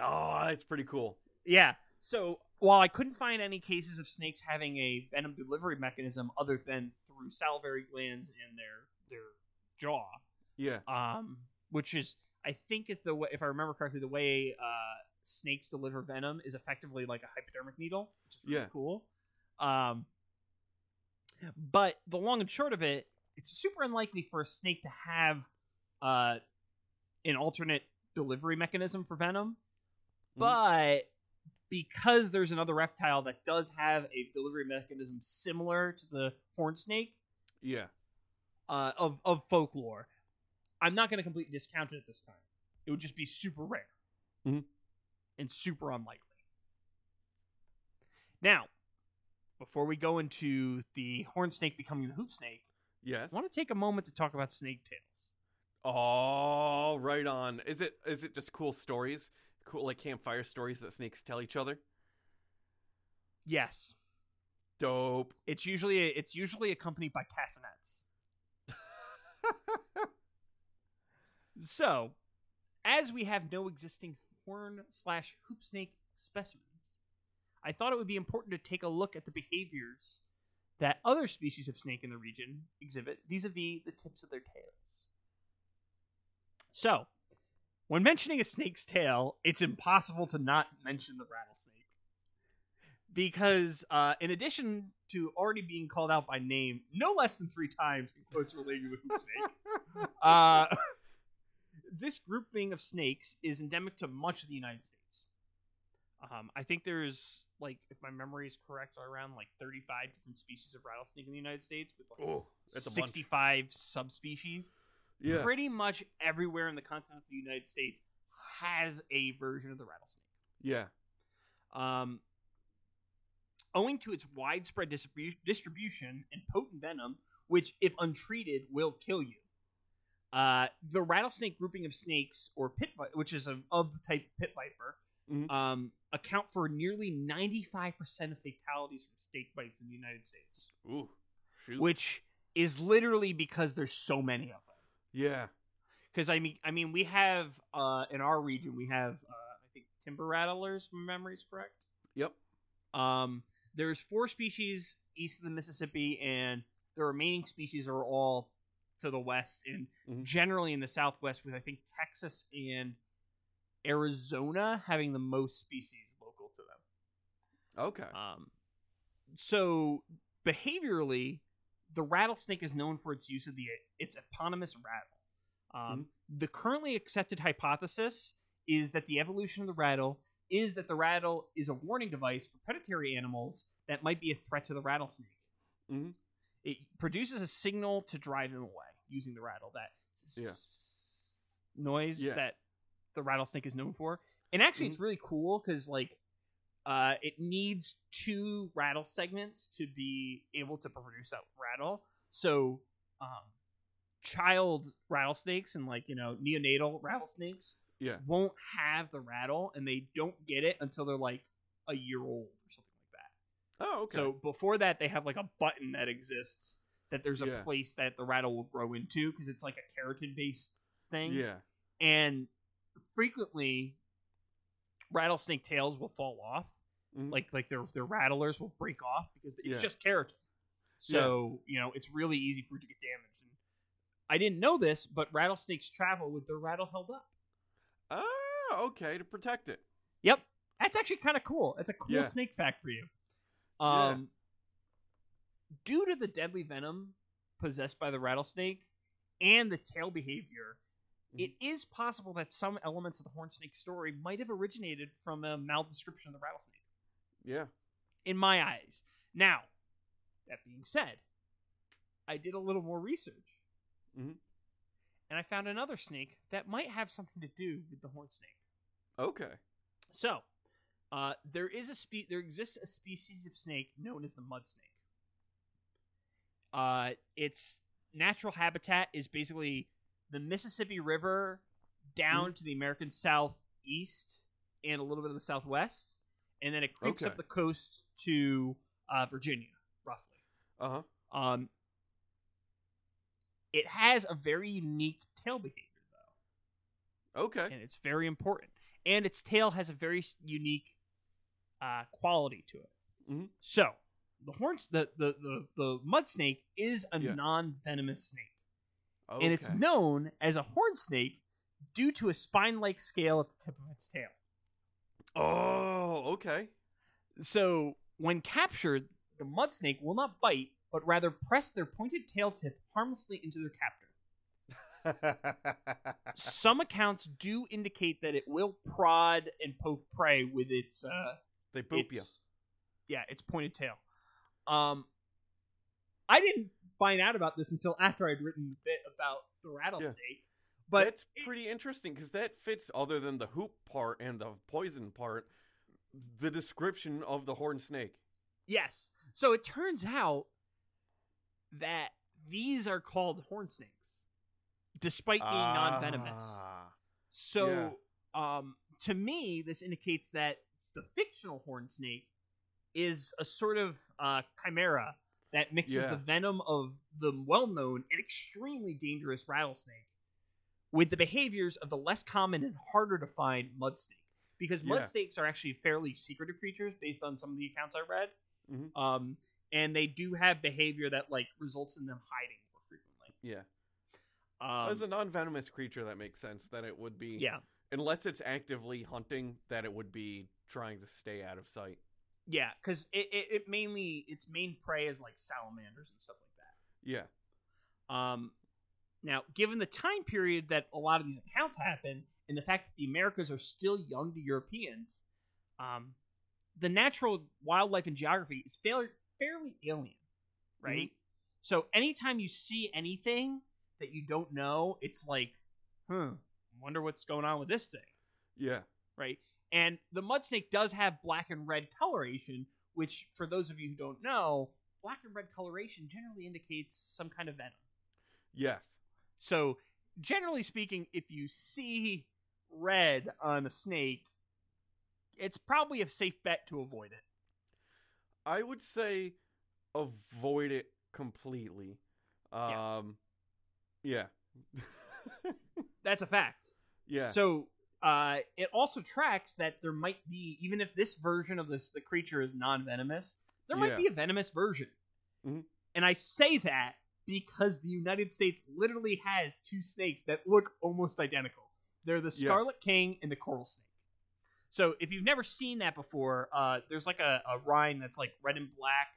Oh, that's pretty cool. Yeah. So while I couldn't find any cases of snakes having a venom delivery mechanism other than through salivary glands and their their jaw, Yeah. um, which is I think is the way, if I remember correctly, the way uh, snakes deliver venom is effectively like a hypodermic needle, which is really Yeah. cool. Um, but the long and short of it, it's super unlikely for a snake to have uh, an alternate delivery mechanism for venom. But because there's another reptile that does have a delivery mechanism similar to the horn snake, Yeah. uh, of of folklore. I'm not going to completely discount it at this time. It would just be super rare Mhm. and super unlikely. Now, before we go into the horn snake becoming the hoop snake, Yes. I want to take a moment to talk about snake tails. Oh, right on. Is it is it just cool stories? Cool like campfire stories that snakes tell each other? Yes, Dope. it's usually it's usually accompanied by castanets. So, as we have no existing horn slash hoop snake specimens, I thought it would be important to take a look at the behaviors that other species of snake in the region exhibit vis-a-vis the tips of their tails. So, when mentioning a snake's tail, it's impossible to not mention the rattlesnake. Because, uh, in addition to already being called out by name no less than three times in quotes relating to the hoop snake, uh, this grouping of snakes is endemic to much of the United States. Um, I think there's like, if my memory is correct, around like 35 different species of rattlesnake in the United States with like Oh, that's a 65 subspecies. Yeah. Pretty much everywhere in the continent of the United States has a version of the rattlesnake. Yeah. Um, owing to its widespread distribu- distribution and potent venom, which, if untreated, will kill you. Uh, the rattlesnake grouping of snakes, or pit, vi- which is a, of the type pit viper, Mhm. um, account for nearly 95% of fatalities from snake bites in the United States, Ooh. Shoot. which is literally because there's so many of them. yeah. Because I mean, I mean, we have uh, in our region we have uh, I think timber rattlers. if My memory is correct. Yep. Um, there's four species east of the Mississippi, and the remaining species are all to the west, and Mhm. generally in the southwest, with I think Texas and Arizona having the most species local to them. Okay. Um, so behaviorally, the rattlesnake is known for its use of the its eponymous rattle. Um, The currently accepted hypothesis is that the evolution of the rattle is that the rattle is a warning device for predatory animals that might be a threat to the rattlesnake. Mhm. It produces a signal to drive them away using the rattle. That Yeah. noise Yeah. that the rattlesnake is known for. And actually, it's really cool because like uh, it needs two rattle segments to be able to produce that rattle. So, um, child rattlesnakes and like you know neonatal rattlesnakes Yeah. won't have the rattle, and they don't get it until they're like a year old or something like that. Oh, okay. So before that, they have like a button that exists that there's a Yeah. place that the rattle will grow into because it's like a keratin based thing yeah. and frequently rattlesnake tails will fall off Mhm. like like their their rattlers will break off because it's Yeah. just keratin so you know it's really easy for it to get damaged and i didn't know this but rattlesnakes travel with their rattle held up Oh, okay, to protect it. yep that's actually kind of cool it's a cool Yeah. snake fact for you Yeah. um due to the deadly venom possessed by the rattlesnake and the tail behavior it is possible that some elements of the horn snake story might have originated from a maldescription of the rattlesnake Yeah. in my eyes. Now, that being said, I did a little more research, Mhm. and I found another snake that might have something to do with the horn snake. Okay. So, uh, there is a spe- there exists a species of snake known as the mud snake. Uh, its natural habitat is basically the Mississippi River down to the American southeast and a little bit of the southwest, and then it creeps Okay. up the coast to uh, Virginia, roughly. Uh huh. Um, it has a very unique tail behavior, though Okay. and it's very important. And its tail has a very unique uh, quality to it. Mhm. So the horns, the the the, the mud snake is a Yeah. non-venomous snake, Okay. and it's known as a horn snake due to a spine-like scale at the tip of its tail. Oh, okay. So when captured, the mud snake will not bite, but rather press their pointed tail tip harmlessly into their captor. Some accounts do indicate that it will prod and poke prey with its uh, they boop you. yeah, its pointed tail. Um, I didn't find out about this until after I'd written the bit about the rattlesnake. But That's pretty interesting because that fits, other than the hoop part and the poison part, the description of the horned snake. yes, so it turns out that these are called horn snakes, despite being non-venomous. Ah. So, um, to me, this indicates that the fictional horn snake is a sort of uh, chimera that mixes Yeah. the venom of the well-known and extremely dangerous rattlesnake with the behaviors of the less common and harder to find mud snake. Because mud Yeah. snakes are actually fairly secretive creatures, based on some of the accounts I read. Mhm. Um, and they do have behavior that like results in them hiding more frequently. Yeah. Um, As a non-venomous creature, that makes sense. That it would be. yeah. Unless it's actively hunting, that it would be trying to stay out of sight. Yeah, because it, it, it mainly its main prey is like salamanders and stuff like that. Yeah. Um, now, given the time period that a lot of these accounts happen, and the fact that the Americas are still young to Europeans, um, the natural wildlife and geography is fairly fairly alien, right? So anytime you see anything that you don't know, it's like, hmm, wonder what's going on with this thing. Yeah. right? And the mud snake does have black and red coloration, which, for those of you who don't know, black and red coloration generally indicates some kind of venom. Yes. So, generally speaking, if you see red on a snake, it's probably a safe bet to avoid it. I would say avoid it completely. Yeah. Um. Yeah. That's a fact. yeah. So, uh, it also tracks that there might be, even if this version of this the creature is non-venomous, there might Yeah. be a venomous version. Mhm. And I say that because the United States literally has two snakes that look almost identical. They're the Yeah. Scarlet King and the Coral Snake. So if you've never seen that before, uh, there's like a, a rhyme that's like red and black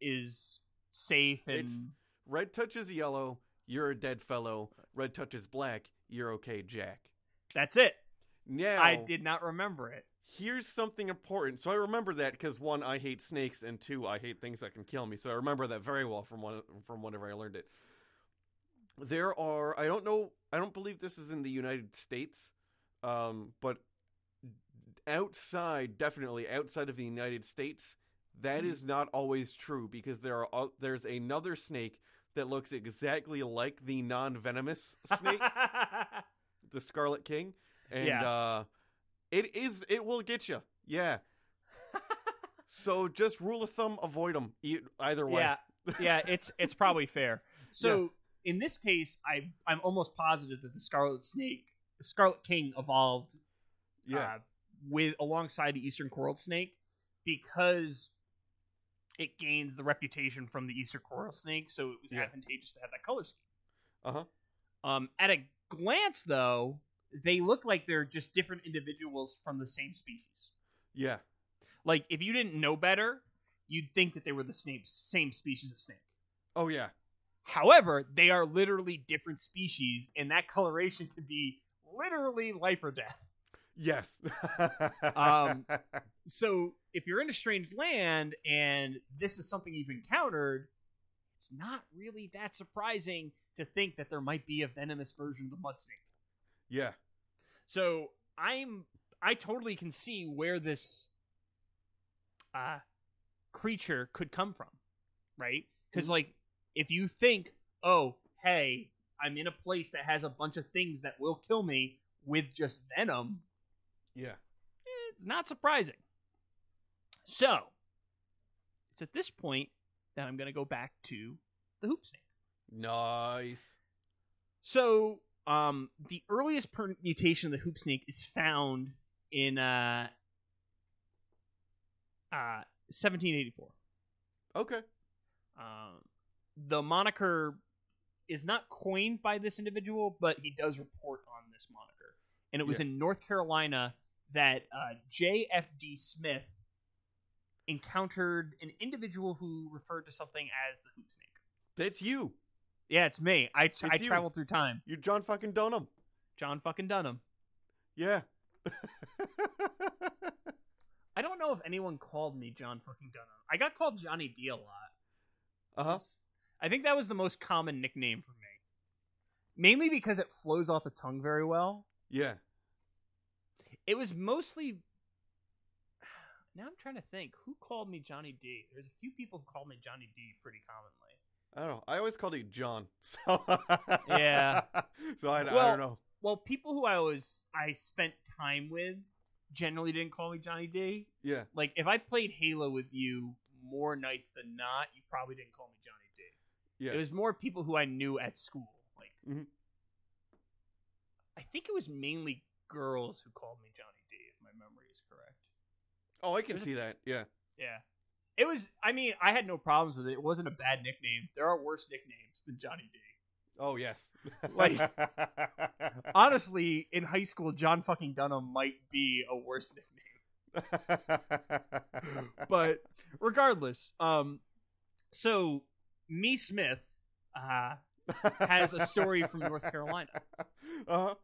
is safe and It's- Red touches yellow, you're a dead fellow. Red touches black, you're okay, Jack. that's it. Now I did not remember it. here's something important. So I remember that because one, I hate snakes, and two, I hate things that can kill me. So I remember that very well from one from whenever I learned it. There are I don't know I don't believe this is in the United States, um, but outside definitely outside of the United States, that is not always true because there are o- there's another snake that looks exactly like the non venomous snake the Scarlet King, and Yeah. uh, it is it will get you. Yeah. so just rule of thumb, avoid them either way. Yeah, yeah, it's it's probably fair. So in this case, I I'm almost positive that the Scarlet Snake, the Scarlet King, evolved yeah, uh, with alongside the Eastern Coral Snake because it gains the reputation from the Eastern Coral Snake, so it was Yeah. advantageous to have that color scheme. uh huh. Um, at a glance, though, they look like they're just different individuals from the same species. Yeah, Like if you didn't know better, you'd think that they were the same same species of snake. oh yeah, However, they are literally different species, and that coloration could be literally life or death. yes. Um, So, if you're in a strange land and this is something you've encountered, it's not really that surprising to think that there might be a venomous version of the mud snake. Yeah, So, I'm I totally can see where this uh creature could come from, right? Because like if you think, oh, hey, I'm in a place that has a bunch of things that will kill me with just venom, yeah. it's not surprising. So, it's at this point that I'm going to go back to the hoop snake. Nice. So, um, the earliest permutation of the hoop snake is found in uh, uh, 1784. Okay. Um, the moniker is not coined by this individual, but he does report on this moniker. And it was Yeah. in North Carolina that uh, J.F.D. Smyth encountered an individual who referred to something as the hoop snake. That's you. Yeah, it's me. I, I you. traveled through time. You're John fucking Dunham. John fucking Dunham. Yeah. I don't know if anyone called me John fucking Dunham. I got called Johnny D a lot. uh huh. I think that was the most common nickname for me. Mainly because it flows off the tongue very well. Yeah. It was mostly. Now I'm trying to think who called me Johnny D. There's a few people who called me Johnny D pretty commonly. I don't know. I always called you John. So Yeah. So I, I Well- don't know. Well, people who I was I spent time with generally didn't call me Johnny D. Yeah. Like if I played Halo with you more nights than not, you probably didn't call me Johnny D. Yeah. It was more people who I knew at school. Like Mhm. I think it was mainly girls who called me Johnny D. If my memory is correct. Oh, I can see that. Yeah. Yeah. It was. I mean, I had no problems with it. It wasn't a bad nickname. There are worse nicknames than Johnny D. Oh yes. Like- Honestly, in high school, John fucking Dunham might be a worse nickname. But regardless, um, so me Smith, uh, has a story from North Carolina. Uh-huh.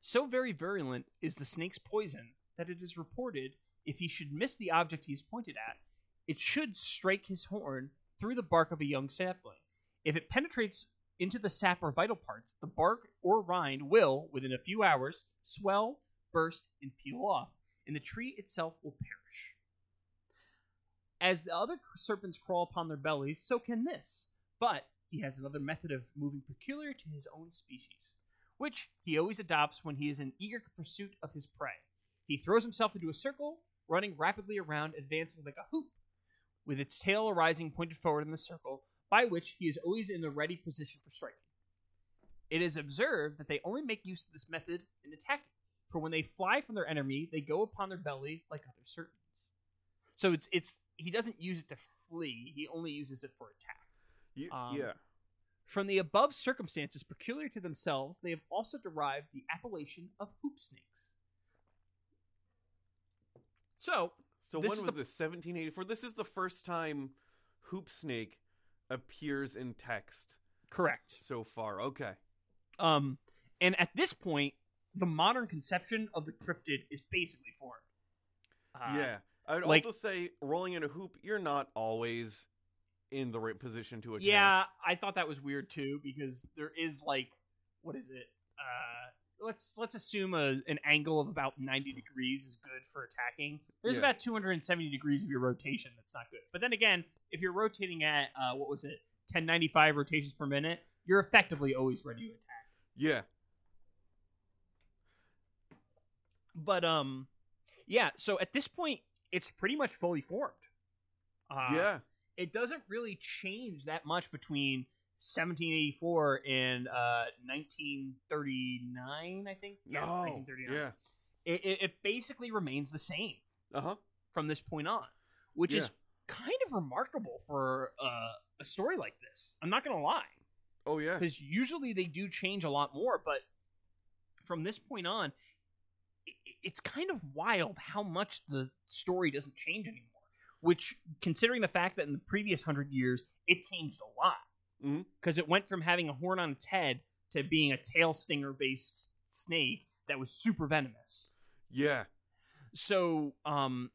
So very virulent is the snake's poison that it is reported if he should miss the object he is pointed at, it should strike his horn through the bark of a young sapling. If it penetrates into the sap or vital parts, the bark or rind will, within a few hours, swell, burst, and peel off, and the tree itself will perish. As the other serpents crawl upon their bellies, so can this, but he has another method of moving peculiar to his own species which he always adopts when he is in eager pursuit of his prey. He throws himself into a circle, running rapidly around, advancing like a hoop, with its tail arising pointed forward in the circle, by which he is always in the ready position for striking. It is observed that they only make use of this method in attacking, for when they fly from their enemy, they go upon their belly like other serpents. So it's it's he doesn't use it to flee; he only uses it for attack. You- Um, yeah. From the above circumstances peculiar to themselves, they have also derived the appellation of hoop snakes. So, So when was the- this? 1784. This is the first time Hoop Snake appears in text correct. so far. Okay. Um, and at this point, the modern conception of the cryptid is basically formed. Uh, yeah. I would like- also say rolling in a hoop, you're not always in the right position to attack. Yeah, I thought that was weird too because there is like, what is it? Uh, let's let's assume a, an angle of about 90 degrees is good for attacking. There's Yeah. about 270 degrees of your rotation that's not good. But then again, if you're rotating at uh, what was it, 1095 rotations per minute, you're effectively always ready to attack. Yeah. But um, yeah. So at this point, it's pretty much fully formed. Uh, yeah. it doesn't really change that much between 1784 and uh, 1939, I think. Yeah, No. 1939. Yeah. It, it, it basically remains the same Uh huh. from this point on, which is kind of remarkable for uh, a story like this. I'm not gonna lie, Oh yeah. because usually they do change a lot more, but from this point on, i i- it's kind of wild how much the story doesn't change anymore. Which, considering the fact that in the previous hundred years it changed a lot, Because it went from having a horn on its head to being a tail stinger based snake that was super venomous. Yeah. So, um,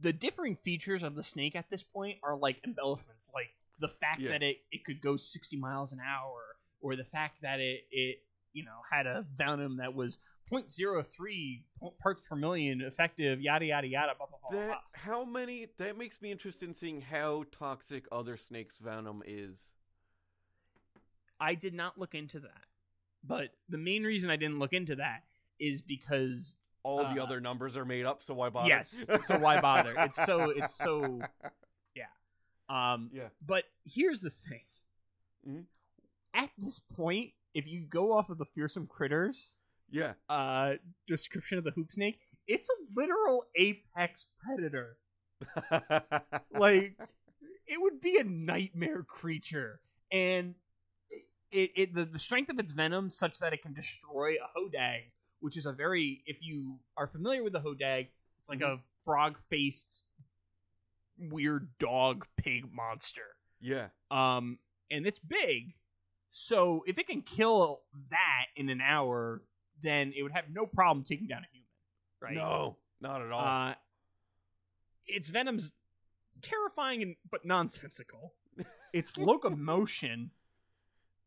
the differing features of the snake at this point are like embellishments, like the fact Yeah. that it, it could go 60 miles an hour, or the fact that it, it you know had a venom that was 0.03 parts per million effective, yada yada yada, blah blah blah. blah. How many? That makes me interested in seeing how toxic other snakes' venom is. I did not look into that, but the main reason I didn't look into that is because All the Uh, other numbers are made up, so why bother? yes, so why bother? It's so it's so Yeah. um Yeah. But here's the thing. Mhm. At this point, if you go off of the fearsome critters Yeah. uh, description of the hoop snake, it's a literal apex predator. Like, it would be a nightmare creature, and it, it the, the strength of its venom such that it can destroy a hodag, which is a very if you are familiar with the hodag, it's like a frog faced weird dog pig monster. yeah. Um, and it's big. So if it can kill that in an hour, then it would have no problem taking down a human, right? No, not at all. Uh, its venom's terrifying and but nonsensical. Its locomotion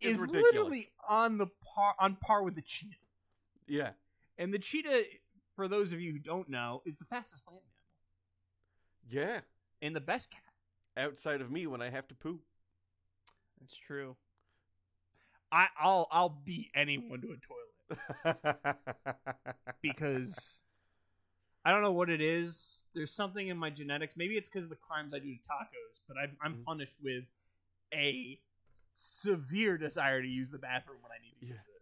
is ridiculous. literally on the par on par with the cheetah. yeah. And the cheetah, for those of you who don't know, is the fastest land mammal Yeah. and the best cat. outside of me when I have to poo. That's true. I I'll I'll beat anyone to a toilet because I don't know what it is. There's something in my genetics. Maybe it's because of the crimes I do to tacos, but I'm, I'm Mhm. punished with a severe desire to use the bathroom when I need to Yeah. use it.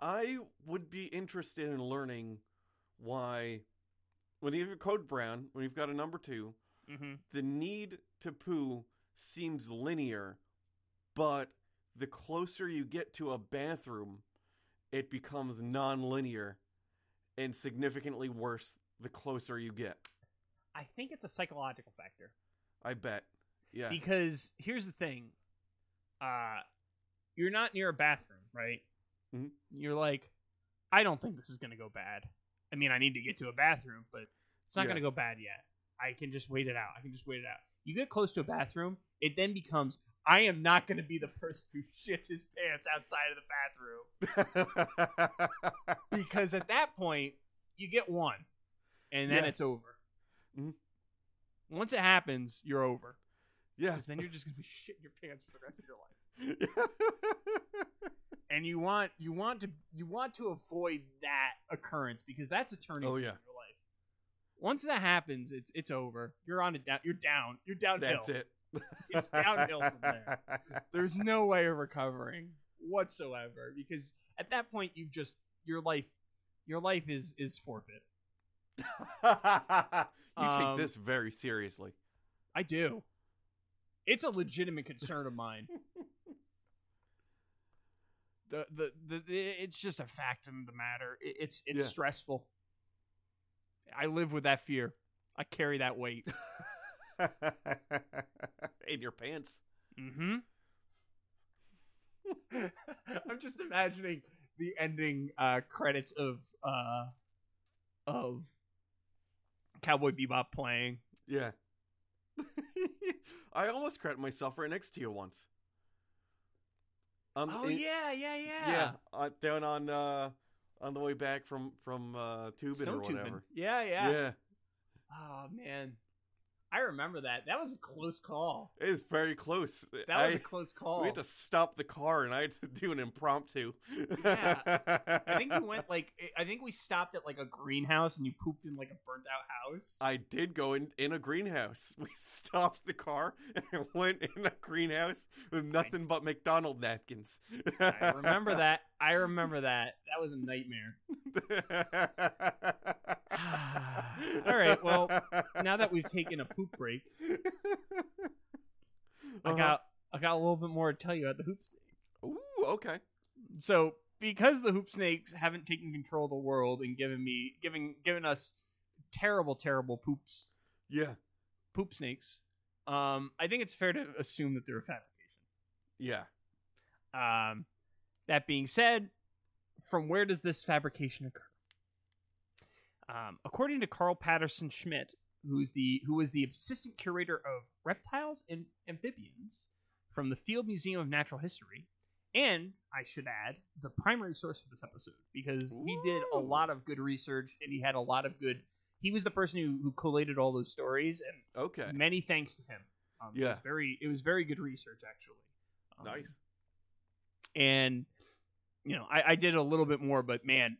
I would be interested in learning why, when you have a code brown, when you've got a number two, Mm-hmm. the need to poo seems linear, but the closer you get to a bathroom, it becomes non-linear and significantly worse the closer you get. I think it's a psychological factor. I bet. Yeah. Because here's the thing, uh, you're not near a bathroom, right? Mhm. You're like, I don't think this is gonna go bad. I mean, I need to get to a bathroom, but it's not Yeah. gonna go bad yet. I can just wait it out. I can just wait it out. You get close to a bathroom, it then becomes, I am not gonna be the person who shits his pants outside of the bathroom because at that point you get one, and then Yeah. it's over. Mhm. Once it happens, you're over. yeah. Because then you're just gonna be shitting your pants for the rest of your life. And you want you want to you want to avoid that occurrence because that's a turning Oh, point yeah. in your life. Once that happens, it's it's over. You're on a down. You're down. You're downhill. That's it. It's downhill from there. There's no way of recovering whatsoever because at that point you've just your life your life is is forfeit. you Um, take this very seriously. I do. It's a legitimate concern of mine. the, the the the it's just a fact of the matter. It, it's it's Yeah. stressful. I live with that fear. I carry that weight. In your pants. Mm-hmm. I'm just imagining the ending uh, credits of uh, of Cowboy Bebop playing. Yeah. I almost credit myself right next to you once. Um, Oh in- yeah, yeah, yeah. yeah, uh, down on uh, on the way back from from uh, tubing Snow or tubing. whatever. Yeah, yeah, yeah, Oh man, I remember that. That was a close call. it was very close. That was I- a close call. We had to stop the car, and I had to do an impromptu. Yeah. I think we went like I think we stopped at like a greenhouse and you pooped in like a burnt out house. I did go in in a greenhouse. We stopped the car and went in a greenhouse with nothing but McDonald napkins. I remember that. I remember that. That was a nightmare. All right, well, Now that we've taken a poop break, I Uh-huh. got I got a little bit more to tell you about the hoop snake. Ooh, okay. So because the hoop snakes haven't taken control of the world and given me giving given us terrible terrible poops Yeah, poop snakes, um, I think it's fair to assume that they're a fabrication. yeah. Um, that being said, from where does this fabrication occur? Um, according to Karl Patterson Schmidt, who's the who was the assistant curator of reptiles and amphibians from the Field Museum of Natural History, and I should add the primary source for this episode because he did a lot of good research and he had a lot of good. He was the person who, who collated all those stories, and Okay. many thanks to him. Um, it Yeah. was very it was very good research actually. Um, Nice. and you know I, I did a little bit more but man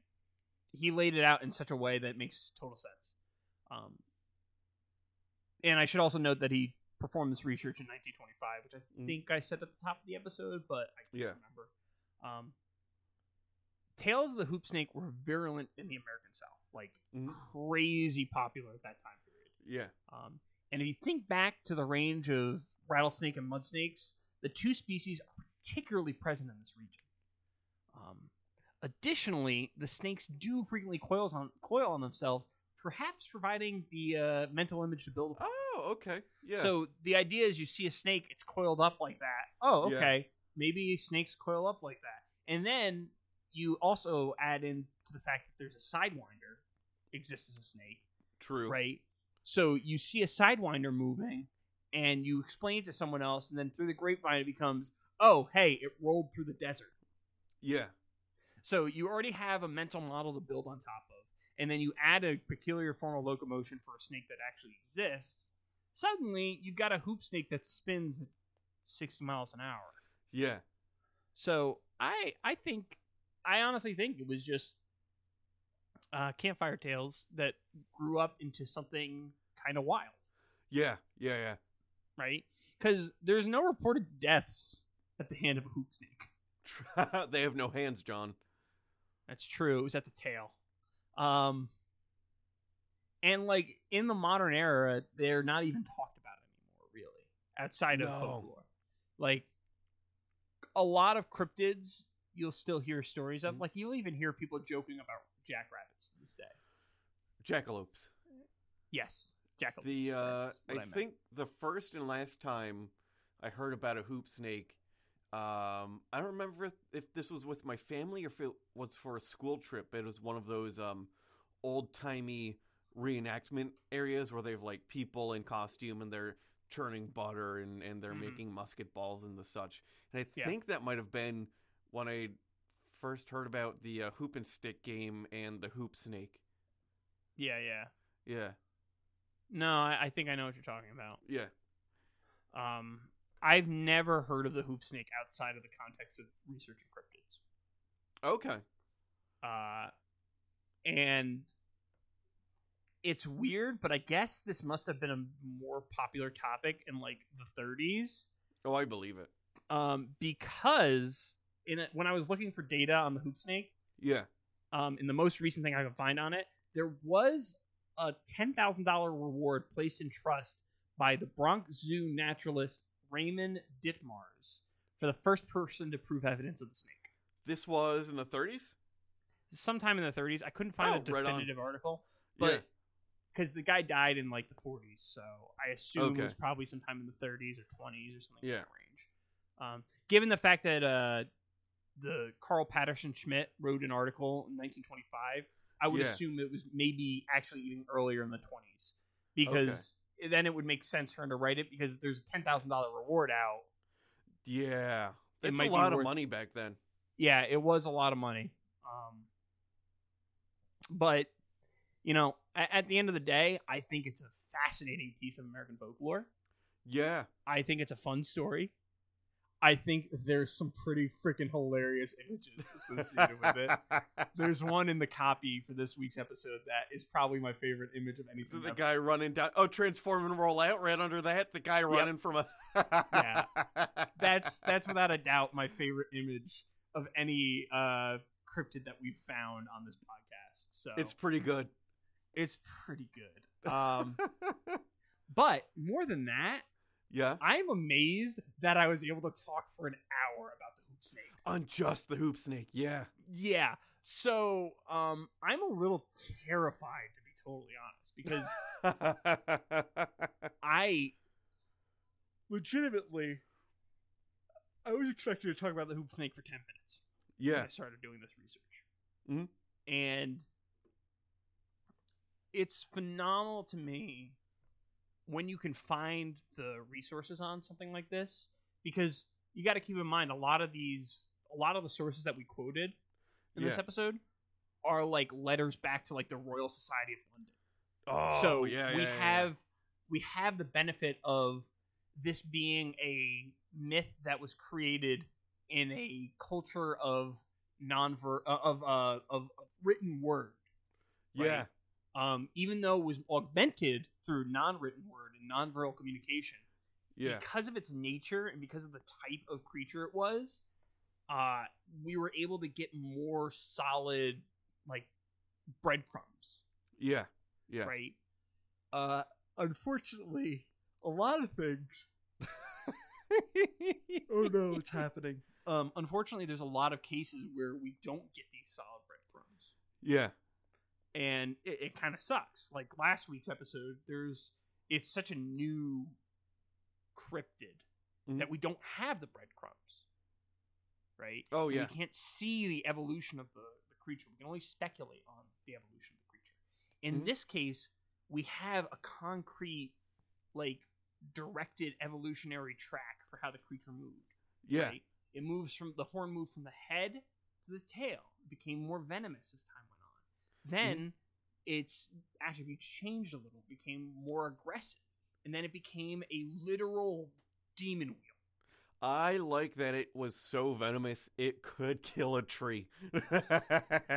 he laid it out in such a way that makes total sense um, and i should also note that he performed this research in 1925 which i Mm. think i said at the top of the episode but i can't Yeah. remember um, tales of the hoop snake were virulent in the american south like Mhm. crazy popular at that time period Yeah. um, and if you think back to the range of rattlesnake and mud snakes, the two species are particularly present in this region. Um, additionally, the snakes do frequently coils on, coil on themselves, perhaps providing the uh, mental image to build upon. Oh, okay. Yeah. So the idea is you see a snake, it's coiled up like that. Oh, Yeah. okay. Maybe snakes coil up like that. And then you also add in to the fact that there's a sidewinder exists as a snake true. right? So you see a sidewinder moving, and you explain it to someone else, and then through the grapevine it becomes, oh, hey, it rolled through the desert. Yeah. So you already have a mental model to build on top of, and then you add a peculiar form of locomotion for a snake that actually exists. suddenly you've got a hoop snake that spins at 60 miles an hour. Yeah. So I I think I honestly think it was just uh, campfire tales that grew up into something kind of wild, Yeah. Yeah. Yeah. right? Because there's no reported deaths at the hand of a hoop snake. they have no hands, John. That's true. It was at the tail. Um, and like in the modern era, they're not even talked about anymore, really, outside of No. folklore. Like a lot of cryptids, you'll still hear stories of. Mhm. Like you'll even hear people joking about jackrabbits to this day. Jackalopes. Yes, jackalopes. The uh, I, I, think the first and last time I heard about a hoop snake, um, I don't remember if, if this was with my family or if it was for a school trip. It was one of those um, old timey reenactment areas where they have like people in costume and they're churning butter and, and they're Mhm. making musket balls and the such. And I Yeah. think that might have been when I first heard about the uh, hoop and stick game and the hoop snake. Yeah, yeah. Yeah, No, I, I think I know what you're talking about. yeah. Um, I've never heard of the hoop snake outside of the context of researching cryptids. Okay. Uh, and it's weird, but I guess this must have been a more popular topic in like the 30s, Oh, I believe it. um, because in a, when I was looking for data on the hoop snake, Yeah. um, in the most recent thing I could find on it, there was a ten thousand dollar reward placed in trust by the Bronx Zoo naturalist Raymond Ditmars for the first person to prove evidence of the snake. This was in the 30s? Sometime in the 30s, I couldn't find Oh, a right definitive article, but because the guy died in like the 40s, so I assume Okay. it was probably sometime in the 30s or 20s or something Yeah. in that range. Um, given the fact that uh, the Karl Patterson Schmidt wrote an article in 1925, I would Yeah. assume it was maybe actually even earlier in the 20s because then it would make sense for him to write it because there's a ten thousand dollar reward out. Yeah. It That's might a lot of money back then. Yeah, it was a lot of money. Um, but you know, at, at the end of the day, I think it's a fascinating piece of American folklore. Yeah. I think it's a fun story. I think there's some pretty freaking hilarious images associated with it. There's one in the copy for this week's episode that is probably my favorite image of So anything. the ever. guy running down. Oh, transform and roll out right under that. The guy running from a. Yeah. That's that's without a doubt my favorite image of any uh, cryptid that we've found on this podcast. So It's pretty good. it's pretty good. Um, but more than that, Yeah. I'm amazed that I was able to talk for an hour about the hoop snake. On just the hoop snake. Yeah. Yeah. So um, I'm a little terrified to be totally honest because I legitimately I was expecting to talk about the hoop snake for 10 minutes. when yeah. I started doing this research. Mm-hmm. And it's phenomenal to me when you can find the resources on something like this because you got to keep in mind a lot of these a lot of the sources that we quoted in this episode are like letters back to like the Royal Society of London. Oh, so yeah, we yeah, yeah, have we have the benefit of this being a myth that was created in a culture of non of uh of written word. Yeah. Um, even though it was augmented through non-written word and non-verbal communication, Yeah. because of its nature and because of the type of creature it was, uh, we were able to get more solid like breadcrumbs Yeah. Yeah. right? Uh, unfortunately, a lot of things. oh no, it's happening. Um, unfortunately, there's a lot of cases where we don't get these solid breadcrumbs, yeah. And it, it kind of sucks. Like last week's episode, there's it's such a new cryptid Mhm. that we don't have the breadcrumbs, right? Oh, And yeah. we can't see the evolution of the, the creature. We can only speculate on the evolution of the creature. In Mhm. this case, we have a concrete, like, directed evolutionary track for how the creature moved. Yeah. Right? It moves from the horn moved from the head to the tail. It became more venomous as time went on. Then its attributes changed a little, became more aggressive. and then it became a literal demon wheel. I like that it was so venomous it could kill a tree.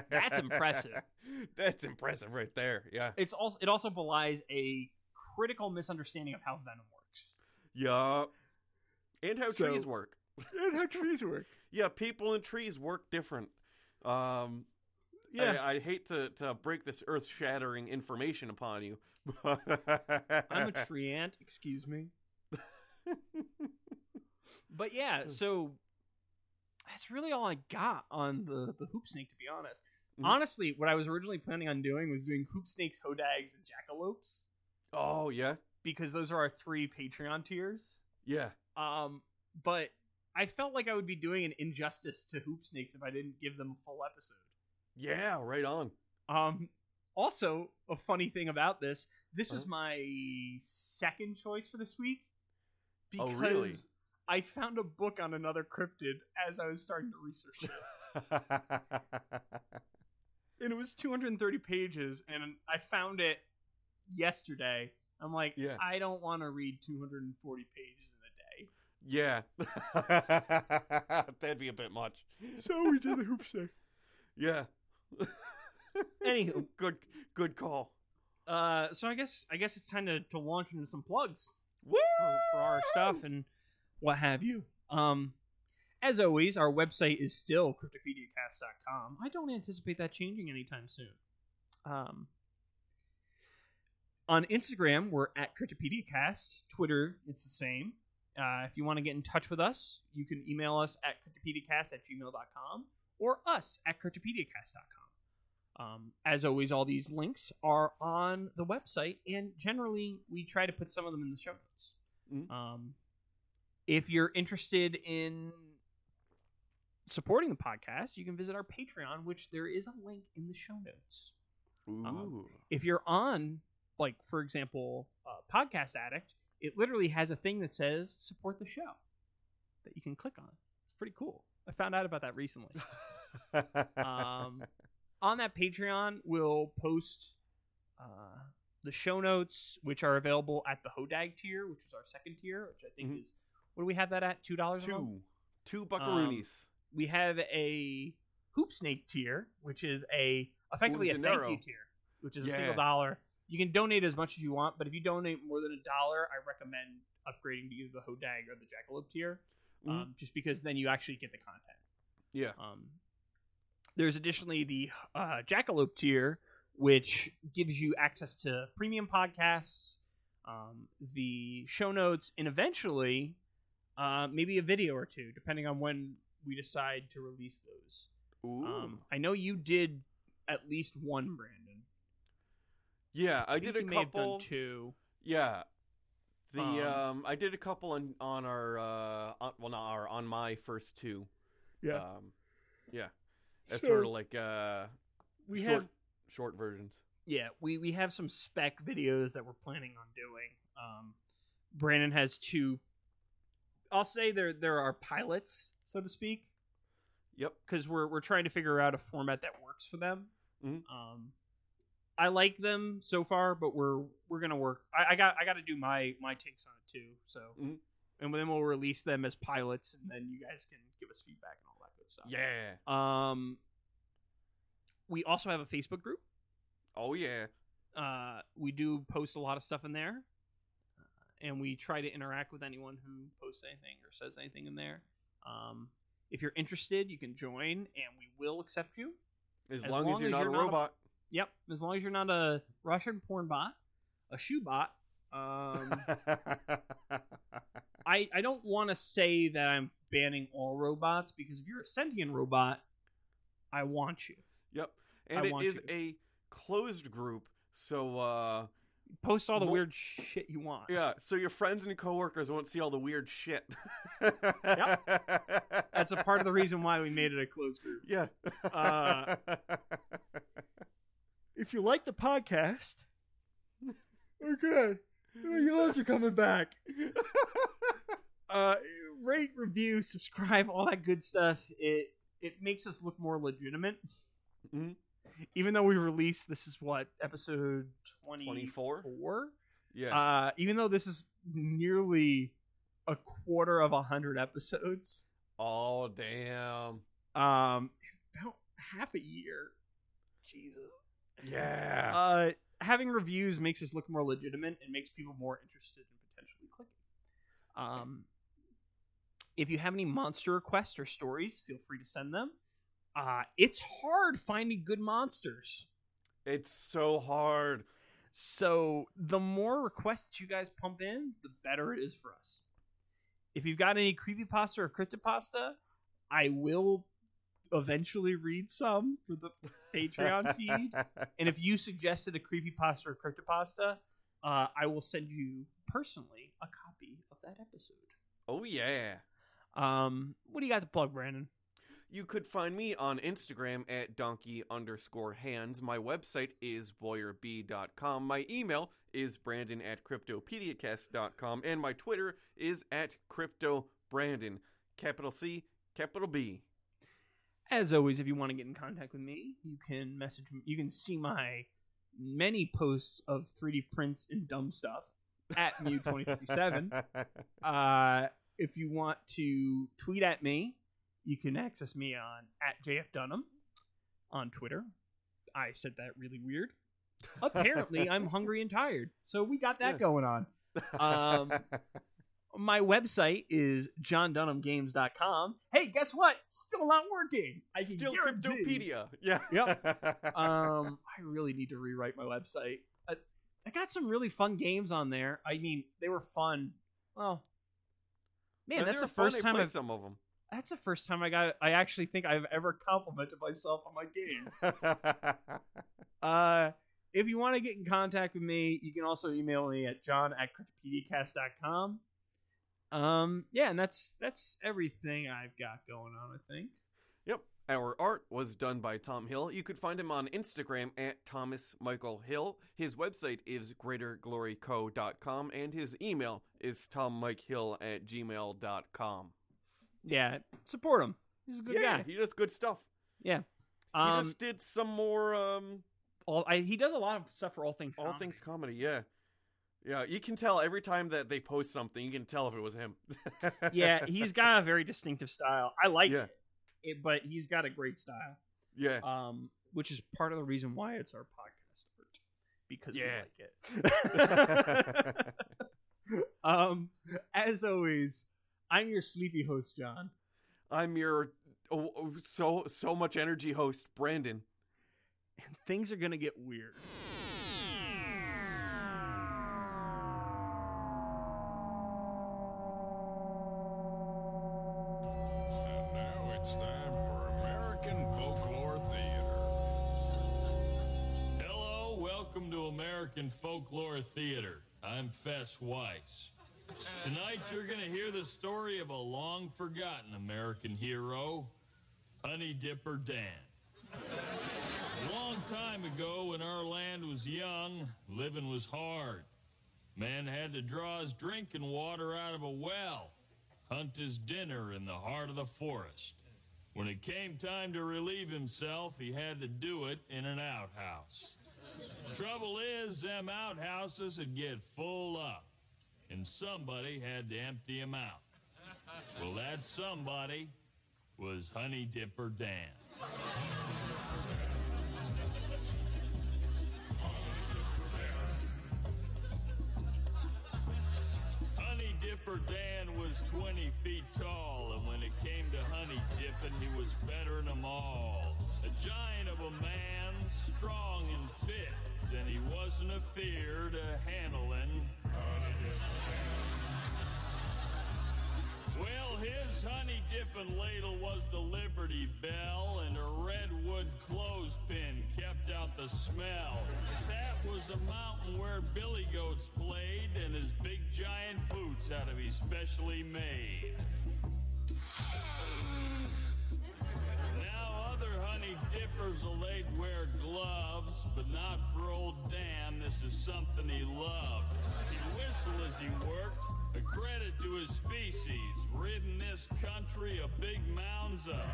That's impressive. That's impressive right there. Yeah. It's also it also belies a critical misunderstanding of how venom works. Yeah. And how So- trees work. And how trees work. Yeah, people and trees work different. Um Yeah. I, I hate to, to break this earth shattering information upon you. but I'm a tree ant, excuse me. but yeah, so that's really all I got on the, the hoop snake, to be honest. Mhm. Honestly, what I was originally planning on doing was doing hoop snakes, hodags, and jackalopes Oh yeah. because those are our three Patreon tiers. Yeah. Um, but I felt like I would be doing an injustice to hoop snakes if I didn't give them a full episode. Yeah, right on. Um, also, a funny thing about this, this was Uh-huh. my second choice for this week because Oh, really? I found a book on another cryptid as I was starting to research it. and it was 230 pages, and I found it yesterday. I'm like, Yeah. I don't want to read 240 pages in a day. yeah. That'd be a bit much. So we did the hoop snake. Yeah. Anywho, good good call. uh, so I guess I guess it's time to, to launch into some plugs. Woo! for, for our stuff and what have you. Um, as always, our website is still cryptopediacast.com. I don't anticipate that changing anytime soon. Um, on Instagram, we're at cryptopediacast. Twitter, it's the same. Uh, if you want to get in touch with us, you can email us at cryptopediacast at gmail.com or us at cryptopediacast.com. Um, as always, all these links are on the website, and generally, we try to put some of them in the show notes. Mhm. Um, if you're interested in supporting the podcast, you can visit our Patreon, which there is a link in the show notes. Ooh. If you're on, like, for example, uh, Podcast Addict, it literally has a thing that says support the show that you can click on. It's pretty cool. I found out about that recently. um, on that Patreon, we'll post uh, the show notes, which are available at the Hodag tier, which is our second tier, which I think Mhm. is what do we have that at? Two dollars two. Two buckaroonies. We have a Hoop Snake tier, which is a effectively a thank you tier, which is a single dollar. You can donate as much as you want, but if you donate more than a dollar, I recommend upgrading to either the Hodag or the Jackalope tier, Mhm. um, just because then you actually get the content. yeah. Um, there's additionally the uh, Jackalope tier, which gives you access to premium podcasts, um, the show notes, and eventually uh, maybe a video or two, depending on when we decide to release those. Ooh. Um, I know you did at least one, Brandon. yeah, I, I did a you may have couple. done two. Yeah. The Um, um, I did a couple on on our uh on, well not our on my first two. Um yeah. That's So- sort of like uh We short have short versions. yeah, we we have some spec videos that we're planning on doing. Um, Brandon has two. I'll say there there are pilots, so to speak, Yep. because we're we're trying to figure out a format that works for them. Mhm. Um, I like them so far, but we're we're gonna work. I, I got I got to do my my takes on it too. So, Mhm. and then we'll release them as pilots, and then you guys can give us feedback and all that good stuff. Yeah. Um, we also have a Facebook group. Oh yeah. Uh, we do post a lot of stuff in there, uh, and we try to interact with anyone who posts anything or says anything in there. Um, if you're interested, you can join, and we will accept you. As, As long, long as you're as not you're a not a- robot. Yep, as long as you're not a Russian porn bot, a shoe bot. Um, I I don't want to say that I'm banning all robots because if you're a sentient robot, I want you. yep. And it want is you. a closed group, so uh Post all the weird shit you want. yeah, so your friends and coworkers won't see all the weird shit. Yep, that's a part of the reason why we made it a closed group. Yeah. Uh, If you like the podcast, okay, your odds are coming back. Uh, rate, review, subscribe, all that good stuff. It it makes us look more legitimate. Mhm. Even though we released this is what episode 24? four. Yeah. Uh, even though this is nearly a quarter of a hundred episodes, oh damn. um, about half a year. Jesus. Yeah. Uh, having reviews makes us look more legitimate and makes people more interested in potentially clicking. Um, if you have any monster requests or stories, feel free to send them. Uh, it's hard finding good monsters. it's so hard. So the more requests that you guys pump in, the better it is for us. If you've got any creepypasta or cryptopasta, I will eventually read some for the Patreon feed. And if you suggested a creepypasta or cryptopasta, uh, I will send you personally a copy of that episode. oh yeah. Um, what do you got to plug, Brandon? You could find me on Instagram at donkey underscore hands. My website is boyerb.com. My email is brandon at cryptopediacast.com. And my Twitter is at cryptobrandon. Capital C, capital B. As always, if you want to get in contact with me, you can message me. You can see my many posts of 3D prints and dumb stuff at Mew2057. Uh, if you want to tweet at me, you can access me on at JF Dunham on Twitter. I said that really weird. Apparently, I'm hungry and tired, so we got that Yeah. going on. Um, my website is johndunhamgames.com. Hey, guess what? Still not working. I can Still guarantee. Cryptopedia. Yeah. Yep. Um, I really need to rewrite my website. I, I got some really fun games on there. I mean, they were fun. Well, man, that's the first time I've, some of them. that's the first time I got. I actually think I've ever complimented myself on my games. uh, if you want to get in contact with me, you can also email me at john at cryptopediacast.com. Um, yeah, and that's that's everything I've got going on. I think. Yep. Our art was done by Tom Hill. You could find him on Instagram at Thomas Michael Hill. His website is greatergloryco.com and his email is tommikehill at gmail.com. Yeah, support him. He's a good yeah, guy. he does good stuff. Yeah. He Um, just did some more um all, I, he does a lot of stuff for all things. all comedy. things comedy, yeah. Yeah, you can tell every time that they post something, you can tell if it was him. yeah, he's got a very distinctive style. I like Yeah. it, it, but he's got a great style. Yeah. Um, which is part of the reason why it's our podcast art because Yeah. we like it. um, as always, I'm your sleepy host, John, I'm your oh, so so much energy host, Brandon. and things are gonna get weird. Theater. I'm Fess Weiss. Tonight you're going to hear the story of a long forgotten American hero, Honey Dipper Dan. A long time ago, when our land was young, living was hard. Man had to draw his drinking water out of a well, hunt his dinner in the heart of the forest. When it came time to relieve himself, he had to do it in an outhouse. Trouble is, them outhouses would get full up, and somebody had to empty 'em out. Well, that somebody was Honey Dipper Dan. Honey Dipper Dan was 20 feet tall, and when it came to honey dipping, he was better than them all. A giant of a man, strong and fit, and he wasn't a fear to handling. Well, his honey dipping ladle was the Liberty Bell, and a redwood clothespin kept out the smell. That was a mountain where billy goats played, and his big giant boots out of his specially made. Honey dippers will they'd wear gloves, but not for old Dan. This is something he loved. He'd whistle as he worked, a credit to his species, ridding this country of big mounds of.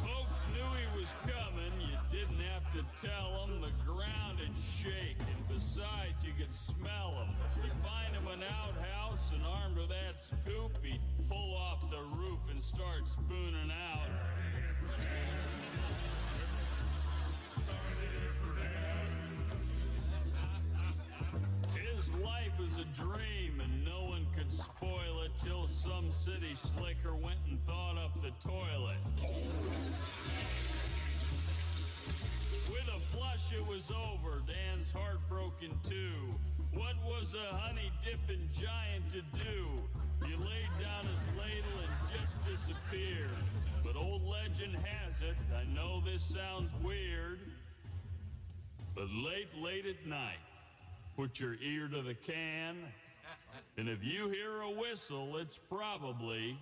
Folks knew he was coming, you didn't have to tell him. The ground had shake, and besides, you could smell him. You find him an outhouse, and armed with that scoop, he'd pull off the roof and start spooning out. His life was a dream, and no one could spoil it till some city slicker went and thought up the toilet. With a flush, it was over. Dan's heart broken too. What was a honey dipping giant to do? He laid down his ladle and just disappeared. But old legend has it, I know this sounds weird, but late, late at night, put your ear to the can, and if you hear a whistle, it's probably.